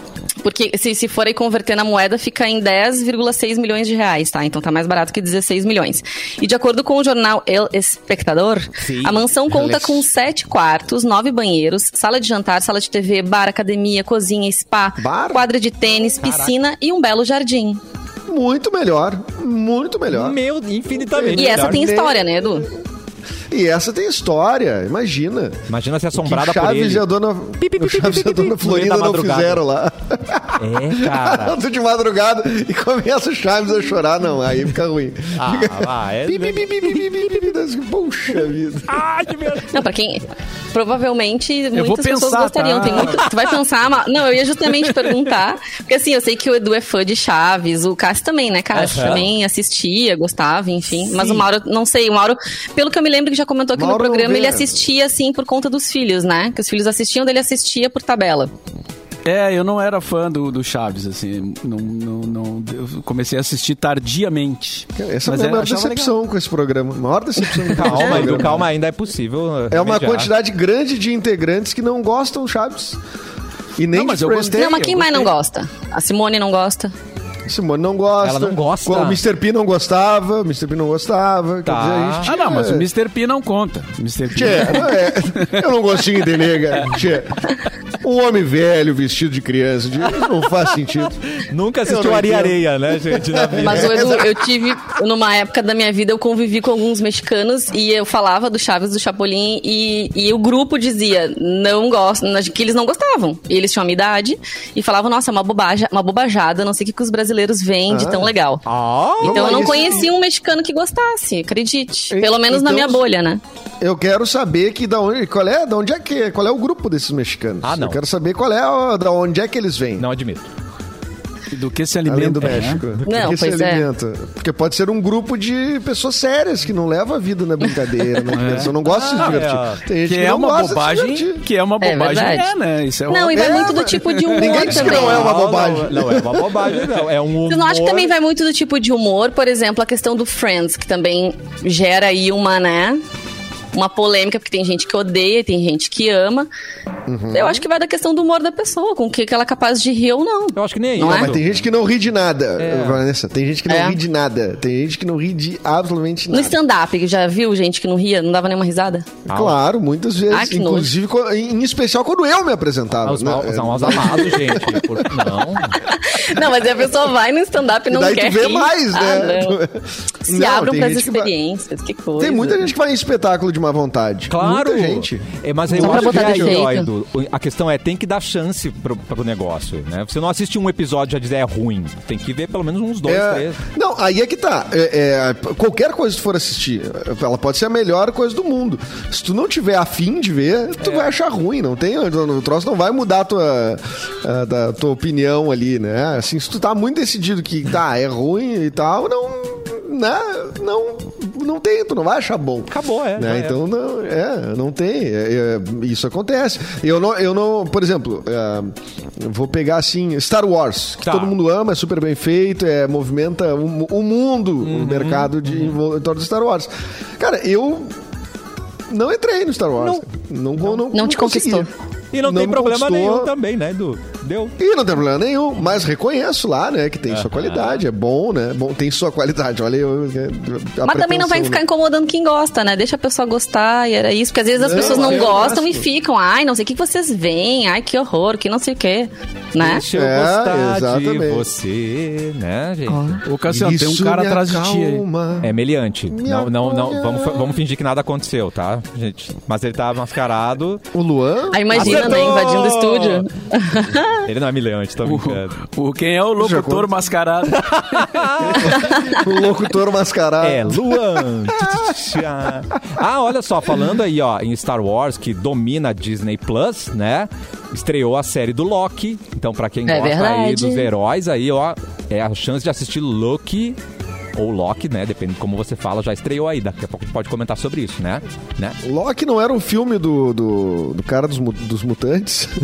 Porque se, se for aí converter na moeda, fica em 10,6 milhões de reais, tá? Então tá mais barato que 16 milhões. E de acordo com o jornal El Espectador, Sim. a mansão conta com sete quartos, nove banheiros, sala de jantar, sala de TV, bar, academia, cozinha, spa, Bar? quadra de tênis, piscina e um belo jardim. Muito melhor, muito melhor. Meu, infinitamente. E essa melhor. tem história, né, Edu? E essa tem história, imagina. Imagina ser assombrada por ele. E a dona, pi, pi, pi, Chaves e a dona Florinda não fizeram lá. É, cara. Tô de madrugada e começa o Chaves a chorar, não. Aí fica ruim. Ah, lá, é... Puxa vida. Ah, que merda. Não, pra quem... Provavelmente muitas pensar, pessoas gostariam. Tá? Tem muito... Tu vai pensar... Mas... Não, eu ia justamente perguntar. Porque assim, eu sei que o Edu é fã de Chaves. O Cássio também, né, Cássio? Uhum. Também assistia, gostava, enfim. Sim. Mas o Mauro, não sei. O Mauro, pelo que eu me lembro já comentou aqui Mauro no programa, ele assistia assim por conta dos filhos, né? Que os filhos assistiam, dele assistia por tabela. É, eu não era fã do, do Chaves, assim. Não, não, não- eu comecei a assistir tardiamente. Essa Mas é a é, maior decepção com esse programa. Maior decepção Calma, Edu, programa. calma, ainda é possível. É uma remediar. quantidade grande de integrantes que não gostam do Chaves. E nem Não, mas de eu gostei. não, mas quem mais não gosta? A Simone não gosta. Simone não gosta. Ela não gosta. O Mr. P não gostava. O Mr. P não gostava. Tá. Quer dizer, a gente Ah, não, mas o tinha- Mr. P não conta. Mr. P. Tchê, não é. Eu não gostinho de nega. Tchê. Um homem velho vestido de criança. de- Não faz sentido. Nunca Eu assistiu Ari. Areia, né, gente? na vida. Mas o Edu, eu tive, numa época da minha vida, eu convivi com alguns mexicanos e eu falava do Chaves do Chapolin e, e o grupo dizia, não gosto, que eles não gostavam. E eles tinham a minha idade e falavam, nossa, é uma bobagem, uma bobajada, não sei o que, que os brasileiros veem de tão legal. Ah, Então eu não lá, conhecia um mexicano que gostasse, acredite. E- Pelo menos na então- minha bolha, né? Eu quero saber que da onde, qual é, da onde é que, qual é o grupo desses mexicanos. Ah, não. Eu quero saber qual é, da onde é que eles vêm. não admito. Do que se Além alimenta, do né? México. Do Não, que se pois é. alimenta. Porque pode ser um grupo de pessoas sérias que não levam a vida na brincadeira. Né? A pessoa não gosta de se Ah, divertir. é. Tem gente Que que, é não uma se bobagem, que é uma É bobagem, é, né? Isso é Não, e vai É, muito do tipo de humor Ninguém disse que não é uma bobagem. Não, não é uma bobagem, não. É um humor... Você não acha que também vai muito do tipo de humor? Por exemplo, a questão do Friends, que também gera aí uma, né? Uma polêmica, porque tem gente que odeia, tem gente que ama. Uhum. Eu acho que vai da questão do humor da pessoa, com o que ela é capaz de rir ou não. Eu acho que nem Não isso. é? Mas tem gente que não ri de nada, É. Vanessa. Tem gente que não É. ri de nada. Tem gente que não ri de absolutamente No nada. stand-up, já viu gente que não ria, não dava nenhuma risada? Claro, muitas vezes. Ah, inclusive, em especial quando eu me apresentava. Ah, os, né? mal, os almas amados, gente. Por- Não. Não, mas aí a pessoa vai no stand-up e E não daí quer tu vê rir. mais, Ah, né? não. Se Não, abram que vai- experiências, que coisa. Tem muita gente que vai em espetáculo de má vontade. Claro. Muita gente. É, mas eu Só pra acho que botar é defeito. a questão é, tem que dar chance pro, pro negócio, né? Você não assiste um episódio e já dizer é ruim. Tem que ver pelo menos uns dois, É, três. não, aí é que tá. É, é, qualquer coisa que tu for assistir, ela pode ser a melhor coisa do mundo. Se tu não tiver afim de ver, tu vai achar ruim. Não tem, o troço não vai mudar a tua, a, da tua opinião ali, né? Assim, se tu tá muito decidido que tá, é ruim e tal, não. Né? Não, não tem, tu não vai achar bom. Acabou, é, Né? era. Então, não, é, não tem. É, é, isso acontece. Eu não, eu não por exemplo, é, vou pegar assim, Star Wars, que Tá. todo mundo ama, é super bem feito, é, movimenta o, o mundo, Uhum, o mercado de, vol- em torno do Star Wars. Cara, eu não entrei no Star Wars. Não, não, não, Não te consegui. conquistou. E não, Não tem problema conquistou. nenhum também, né, Edu? Deu. E não tem problema nenhum, mas reconheço lá, né, que tem sua qualidade, é bom, né? Bom, tem sua qualidade. Olha, eu, a Mas também não vai ficar né? incomodando quem gosta, né? Deixa a pessoa gostar e era isso. Porque às vezes as Não, pessoas não gostam gosto. e ficam, ai, não sei o que vocês veem, ai, que horror, que não sei o que, né? Deixa eu É, gostar de exatamente. você, né, gente? Ô, Cassiano, tem um cara atrás de ti. É meliante. Me Não, não, não. Vamos, vamos fingir que nada aconteceu, tá, gente? Mas ele tá mascarado. O Luan? Aí imagina, Acertou! né? Invadindo o estúdio. Ele não é meliante, tô brincando. O, o- quem é o locutor mascarado? o locutor mascarado. É, Luan. ah, olha só, falando aí, ó, em Star Wars, que domina a Disney Plus, né? Estreou a série do Loki. Então, pra quem É gosta aí verdade. dos heróis, aí, ó, é a chance de assistir Loki. Ou Loki, né? Depende de como você fala, já estreou aí. Daqui a pouco a gente pode comentar sobre isso, né? né? Loki não era um filme do, do, do cara dos, dos mutantes?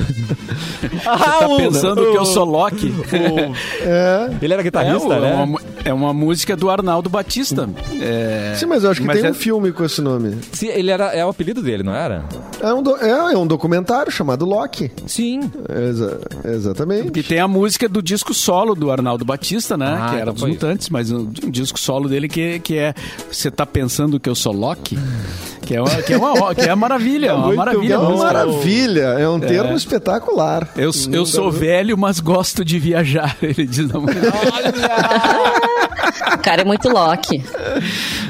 Tá pensando que eu sou Loki? é. Ele era guitarrista, é, né? Uma, é uma música do Arnaldo Batista. É, Sim, mas eu acho que mas tem é- um filme com esse nome. Se ele era, é o apelido dele, não era? É um, do- é, é um documentário chamado Loki. Sim. Exa- exatamente. Que tem a música do disco solo do Arnaldo Batista, né? Ah, que era então dos Mutantes, mas um, um disco solo dele que, que é Você tá pensando que eu sou Loki? Que é uma, que é uma, que é uma maravilha, uma Muito maravilha. É uma maravilha. É um termo espetacular. Eu, eu sou velho, mas gosto de viajar, ele diz na música. O cara é muito Loki.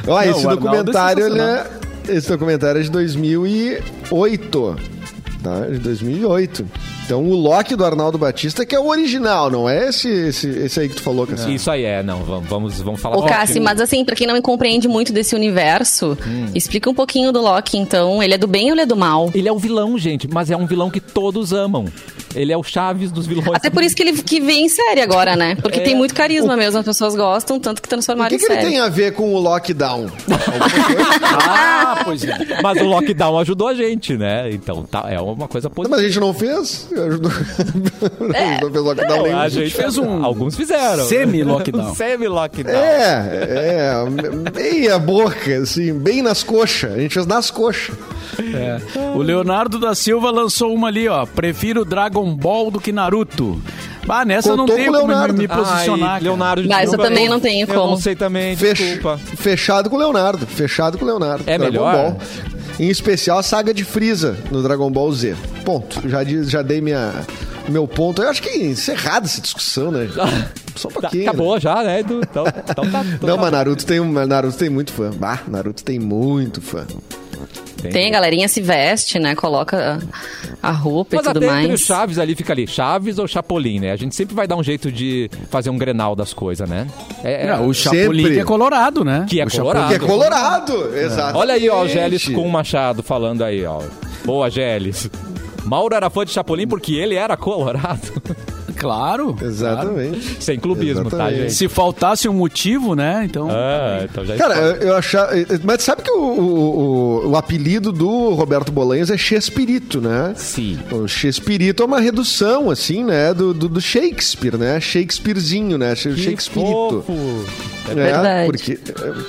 Ó, Não, esse documentário, é ele é, esse documentário é de 2008. Tá? De 2008. Então o Loki do Arnaldo Batista que é o original, não é esse, esse, esse aí que tu falou, Cassio. Isso aí é, não, vamos, vamos, vamos falar. Ô, Cassi, mas assim, pra quem não compreende muito desse universo, Hum. explica um pouquinho do Loki, então. Ele é do bem ou ele é do mal? Ele é o vilão, gente, mas é um vilão que todos amam. Ele é o Chaves dos vilões. Até por isso que ele que vem em série agora, né? Porque É. tem muito carisma mesmo, as pessoas gostam, tanto que O transformaram que, em que ele série. tem a ver com o lockdown? Ah, pois é. Mas o lockdown ajudou a gente, né? Então tá, é uma coisa positiva. mas a gente não fez? Ajudou. É. não fez lockdown Não, a gente fez um Alguns fizeram. semi-lockdown. Semi-lockdown. É, é, meia boca, assim, bem nas coxas. A gente fez nas coxas. É. O Leonardo da Silva lançou uma ali, ó. Prefiro Dragon Ball do que Naruto. Ah, nessa eu não Contou tenho com o como me, Leonardo. me posicionar. Ai. Leonardo de Mas eu também não tenho Eu como. não sei também, Fech- desculpa. Fechado com o Leonardo. Fechado com o Leonardo. É Dragon melhor? Ball. Em especial a saga de Freeza no Dragon Ball Z. Ponto. Já, di- já dei minha, meu ponto. Eu acho que é encerrada essa discussão, né? Só um Tá- pouquinho. acabou já, né, Edu? Então, então tá. então Não, tá mas Naruto tem, Naruto tem muito fã. Bah, Naruto tem muito fã. Tem, a galerinha se veste, né? Coloca a roupa Mas e tudo até entre mais. os Chaves ali fica ali, Chaves ou Chapolin, né? A gente sempre vai dar um jeito de fazer um grenal das coisas, né? É, é- Não, o Chapolin sempre. que é colorado, né? que é O colorado. Que é colorado, exato. Olha aí, ó, o Gélis com o Machado falando aí, ó. Boa, Gélis. Mauro era fã de Chapolin porque ele era colorado. Claro. Exatamente. Sem clubismo, tá, Exatamente. gente? Se faltasse um motivo, né? Então. Ah, então já Cara, eu, eu achava. Mas sabe que o, o, o- o apelido do Roberto Bolanhos é Chespirito, né? Sim. O Chespirito é uma redução, assim, né? Do, do, do Shakespeare, né? Shakespearezinho, né? Que Shakespearito. fofo. É, Verdade. Porque,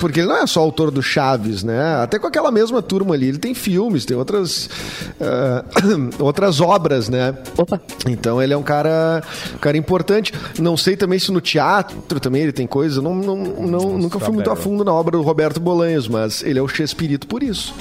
porque ele não é só autor do Chaves, né? Até com aquela mesma turma ali, ele tem filmes, tem outras, ah, outras obras, né? Opa. Então ele é um cara, um cara importante. Não sei também se no teatro também ele tem coisa. Não, não, não- nunca fui muito a fundo na obra do Roberto Bolanhos, mas ele é o Chespirito por isso.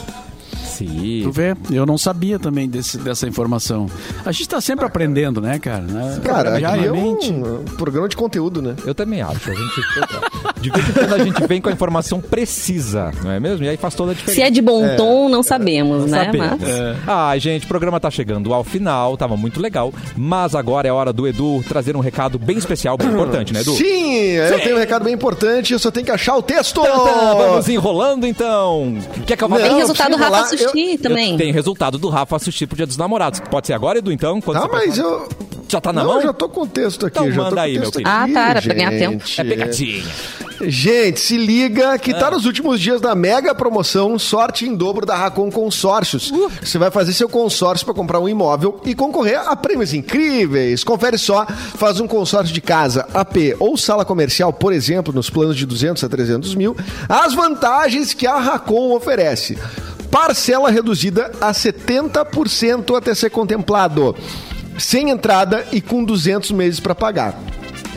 Sim. Tu vê, eu não sabia também desse, dessa informação. A gente tá sempre aprendendo, né, cara? Né? Cara, aqui é um programa de conteúdo, né? Eu também acho. A gente, de vez em quando a gente vem com a informação precisa, não é mesmo? E aí faz toda a diferença. Se é de bom tom, não sabemos, né? Sabemos. Mas... Ah, gente, o programa tá chegando ao final, tava muito legal. Mas agora é hora do Edu trazer um recado bem especial, bem importante, né, Edu? Sim, eu tenho um recado bem importante, eu só tenho que achar o texto! Tantã, vamos enrolando então. Quer que eu vá Não, Tem resultado do preciso Eu- também. Tem resultado do Rafa assistir pro Dia dos Namorados. Pode ser agora, Edu, então? Quando Ah, você mas eu. Já tá na não, mão? eu já tô com o texto aqui. Então já manda aí, meu querido. Ah, tá, era pra ganhar gente. É pegadinha. Gente, se liga que Ah. tá nos últimos dias da mega promoção Sorte em Dobro da Racon Consórcios. Uh. Você vai fazer seu consórcio para comprar um imóvel e concorrer a prêmios incríveis. Confere só, faz um consórcio de casa, AP ou sala comercial, por exemplo, nos planos de 200 a 300 mil, as vantagens que a Racon oferece. Parcela reduzida a 70% até ser contemplado. Sem entrada e com 200 meses para pagar.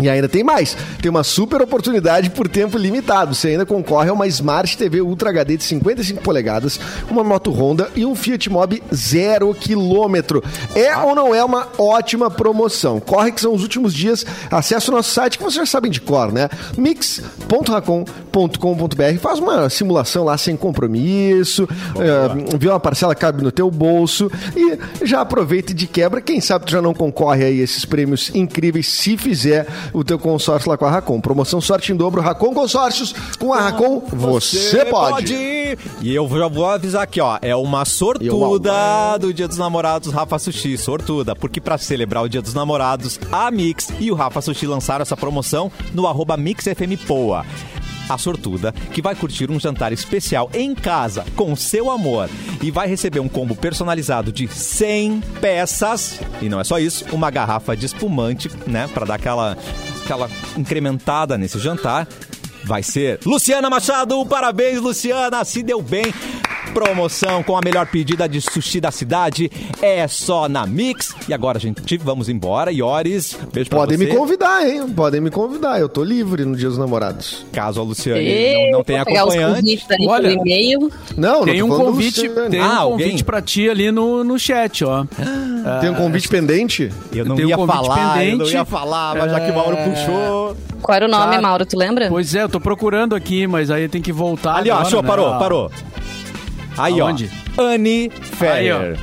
E ainda tem mais. Tem uma super oportunidade por tempo limitado. Você ainda concorre a uma Smart TV Ultra HD de 55 polegadas, uma moto Honda e um Fiat Mobi zero quilômetro. É ou não é uma ótima promoção? Corre que são os últimos dias. Acesse o nosso site que vocês já sabem de cor, né? mix.racon.com.br Faz uma simulação lá sem compromisso, é, vê uma parcela que cabe no teu bolso e já aproveita de quebra. Quem sabe tu já não concorre aí a esses prêmios incríveis se fizer o teu consórcio lá com a Racon. Promoção sorte em dobro, Racon Consórcios. Com a Racon, você, pode. E eu já vou avisar aqui, ó. É uma sortuda do Dia dos Namorados Rafa Sushi. Sortuda. Porque pra celebrar o Dia dos Namorados, a Mix e o Rafa Sushi lançaram essa promoção no arroba MixFMPoa. A sortuda, que vai curtir um jantar especial em casa com seu amor e vai receber um combo personalizado de 100 peças. E não é só isso, uma garrafa de espumante, né? Pra dar aquela, aquela incrementada nesse jantar vai ser Luciana Machado. Parabéns, Luciana, se deu bem. Promoção com a melhor pedida de sushi da cidade é só na Mix. E agora, gente, vamos embora. Iores, beijo pra Podem você. me convidar, hein? Podem me convidar. Eu tô livre no Dia dos Namorados. Caso a Luciane Ei, não, não tenha vou pegar os acompanhante. convites ali Olha, pelo e-mail. Não, Tem não um convite, tem Ah, um alguém? convite pra ti ali no, no chat, ó. Tem um convite pendente? Eu não Tem um ia convite falar, eu não pendente. ia falar, mas já que o Mauro puxou. Qual era o nome, Tá. Mauro? Tu lembra? Pois é, eu tô procurando aqui, mas aí tem que voltar. Ali, ó, agora, achou, né? parou, Ó. parou. Aí, Aonde? ó. Anne Ferrer.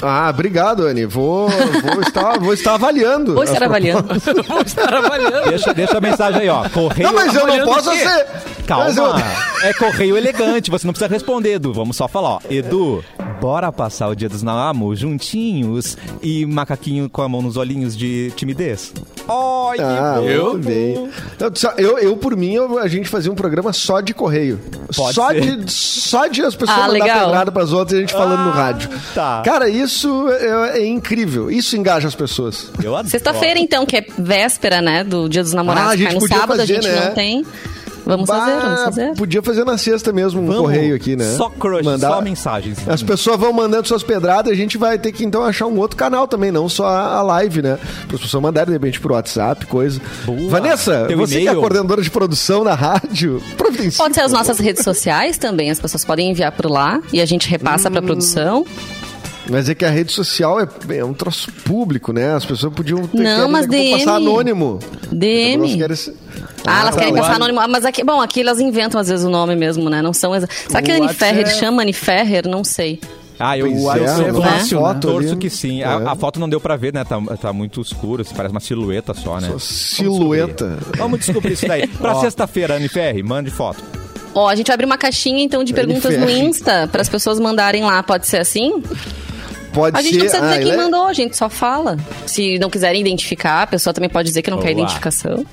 Ah, obrigado, Anny. Vou, vou, estar, vou estar avaliando. Ou estar avaliando? Vou estar avaliando. Deixa, deixa a mensagem aí, ó. Correio. Não, mas eu não posso ser. Calma, eu- é correio elegante, você não precisa responder, Edu. Vamos só falar, ó. Edu, bora passar o dia dos namorados juntinhos e macaquinho com a mão nos olhinhos de timidez? Ai, Ah, Eu? bem. Eu, eu, por mim, eu- a gente fazia um programa só de correio. Pode só, ser. de, só de as pessoas Ah, mandar pedrada pras outras e a gente falando no Ah, rádio. tá. Cara, isso é, é incrível. Isso engaja as pessoas. Eu adoro. Sexta-feira, então, que é véspera, né? Do Dia dos Namorados. Ah, a gente cai no podia sábado, fazer, a gente né? não tem. Vamos Bah, fazer, vamos fazer. Podia fazer na sexta mesmo, um Vamos. correio aqui, né? Só crush, só mensagens. As pessoas vão mandando suas pedradas, a gente vai ter que então achar um outro canal também, não só a live, né? Para as pessoas mandarem de repente pro WhatsApp, coisa. Boa. Vanessa, Teu você que é coordenadora de produção na rádio, providencie. Pode ser as nossas redes sociais também, as pessoas podem enviar por lá e a gente repassa Hum. pra produção. Mas é que a rede social é, é um troço público, né? As pessoas podiam ter Não, querem- mas DM. passar anônimo. DM. Ser- Ah, elas querem Wa- anônimo. Ah, Mas aqui, bom, aqui elas inventam às vezes o nome mesmo, né? Não são exa... Será que Anne Ferrer é- chama Anne Ferrer? Não sei. Ah, eu Pois eu- é, eu fácil, foto torço que sim. É. A, a foto não deu pra ver, né? Tá, tá muito escuro, assim, parece uma silhueta só, né? Só silhueta. Vamos descobrir, Vamos descobrir isso daí. Pra sexta-feira, Anne Ferri, mande foto. Ó, a gente vai abrir uma caixinha então de perguntas no Ferrer. Insta para as pessoas mandarem lá. Pode ser assim? Pode A gente ser. não precisa dizer ah, quem ele é- mandou, a gente só fala. Se não quiserem identificar, a pessoa também pode dizer que não quer identificação.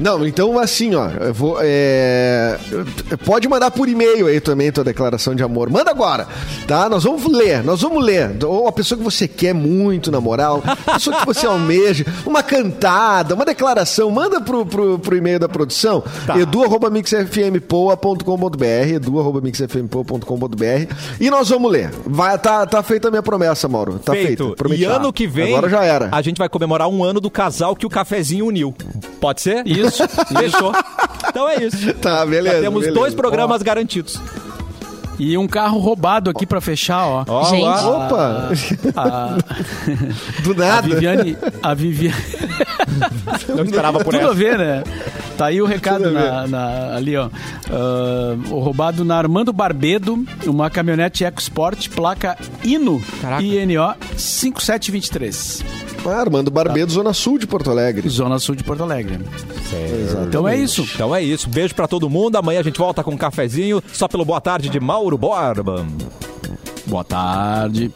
Não, então assim, ó, eu vou. é, Pode mandar por e-mail aí também tua declaração de amor. Manda agora, tá? Nós vamos ler, nós vamos ler. Ou a pessoa que você quer muito namorar, a pessoa que você almeja, uma cantada, uma declaração, manda pro, pro, pro e-mail da produção, Tá. edu.mixfmpoa.com.br, edu.mixfmpoa.com.br e nós vamos ler. Vai, tá, tá feita a minha promessa, Mauro. Tá feito. Feito. prometi. E ano que vem, Agora já era. a gente vai comemorar um ano do casal que o cafezinho uniu. Pode ser? Isso. Fechou. Então é isso. Tá, beleza. Já temos beleza. dois programas garantidos. E um carro roubado aqui pra fechar, ó. Ó, Gente. lá. Opa! A, Do a nada. Viviane. A Viviane. Não esperava por Tudo a essa. ver, né? Tá aí o recado a na, na- ali, ó. Ah, o roubado na Armando Barbedo, uma caminhonete EcoSport, placa INO, Caraca. INO 5723, Ah, Armando Barbedo, Zona Sul de Porto Alegre. Zona Sul de Porto Alegre. Exatamente. Então é isso. Então é isso. Beijo pra todo mundo. Amanhã a gente volta com um cafezinho. Só pelo boa tarde de Mauro Borba. Boa tarde.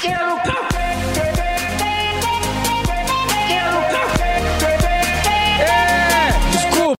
Quero café!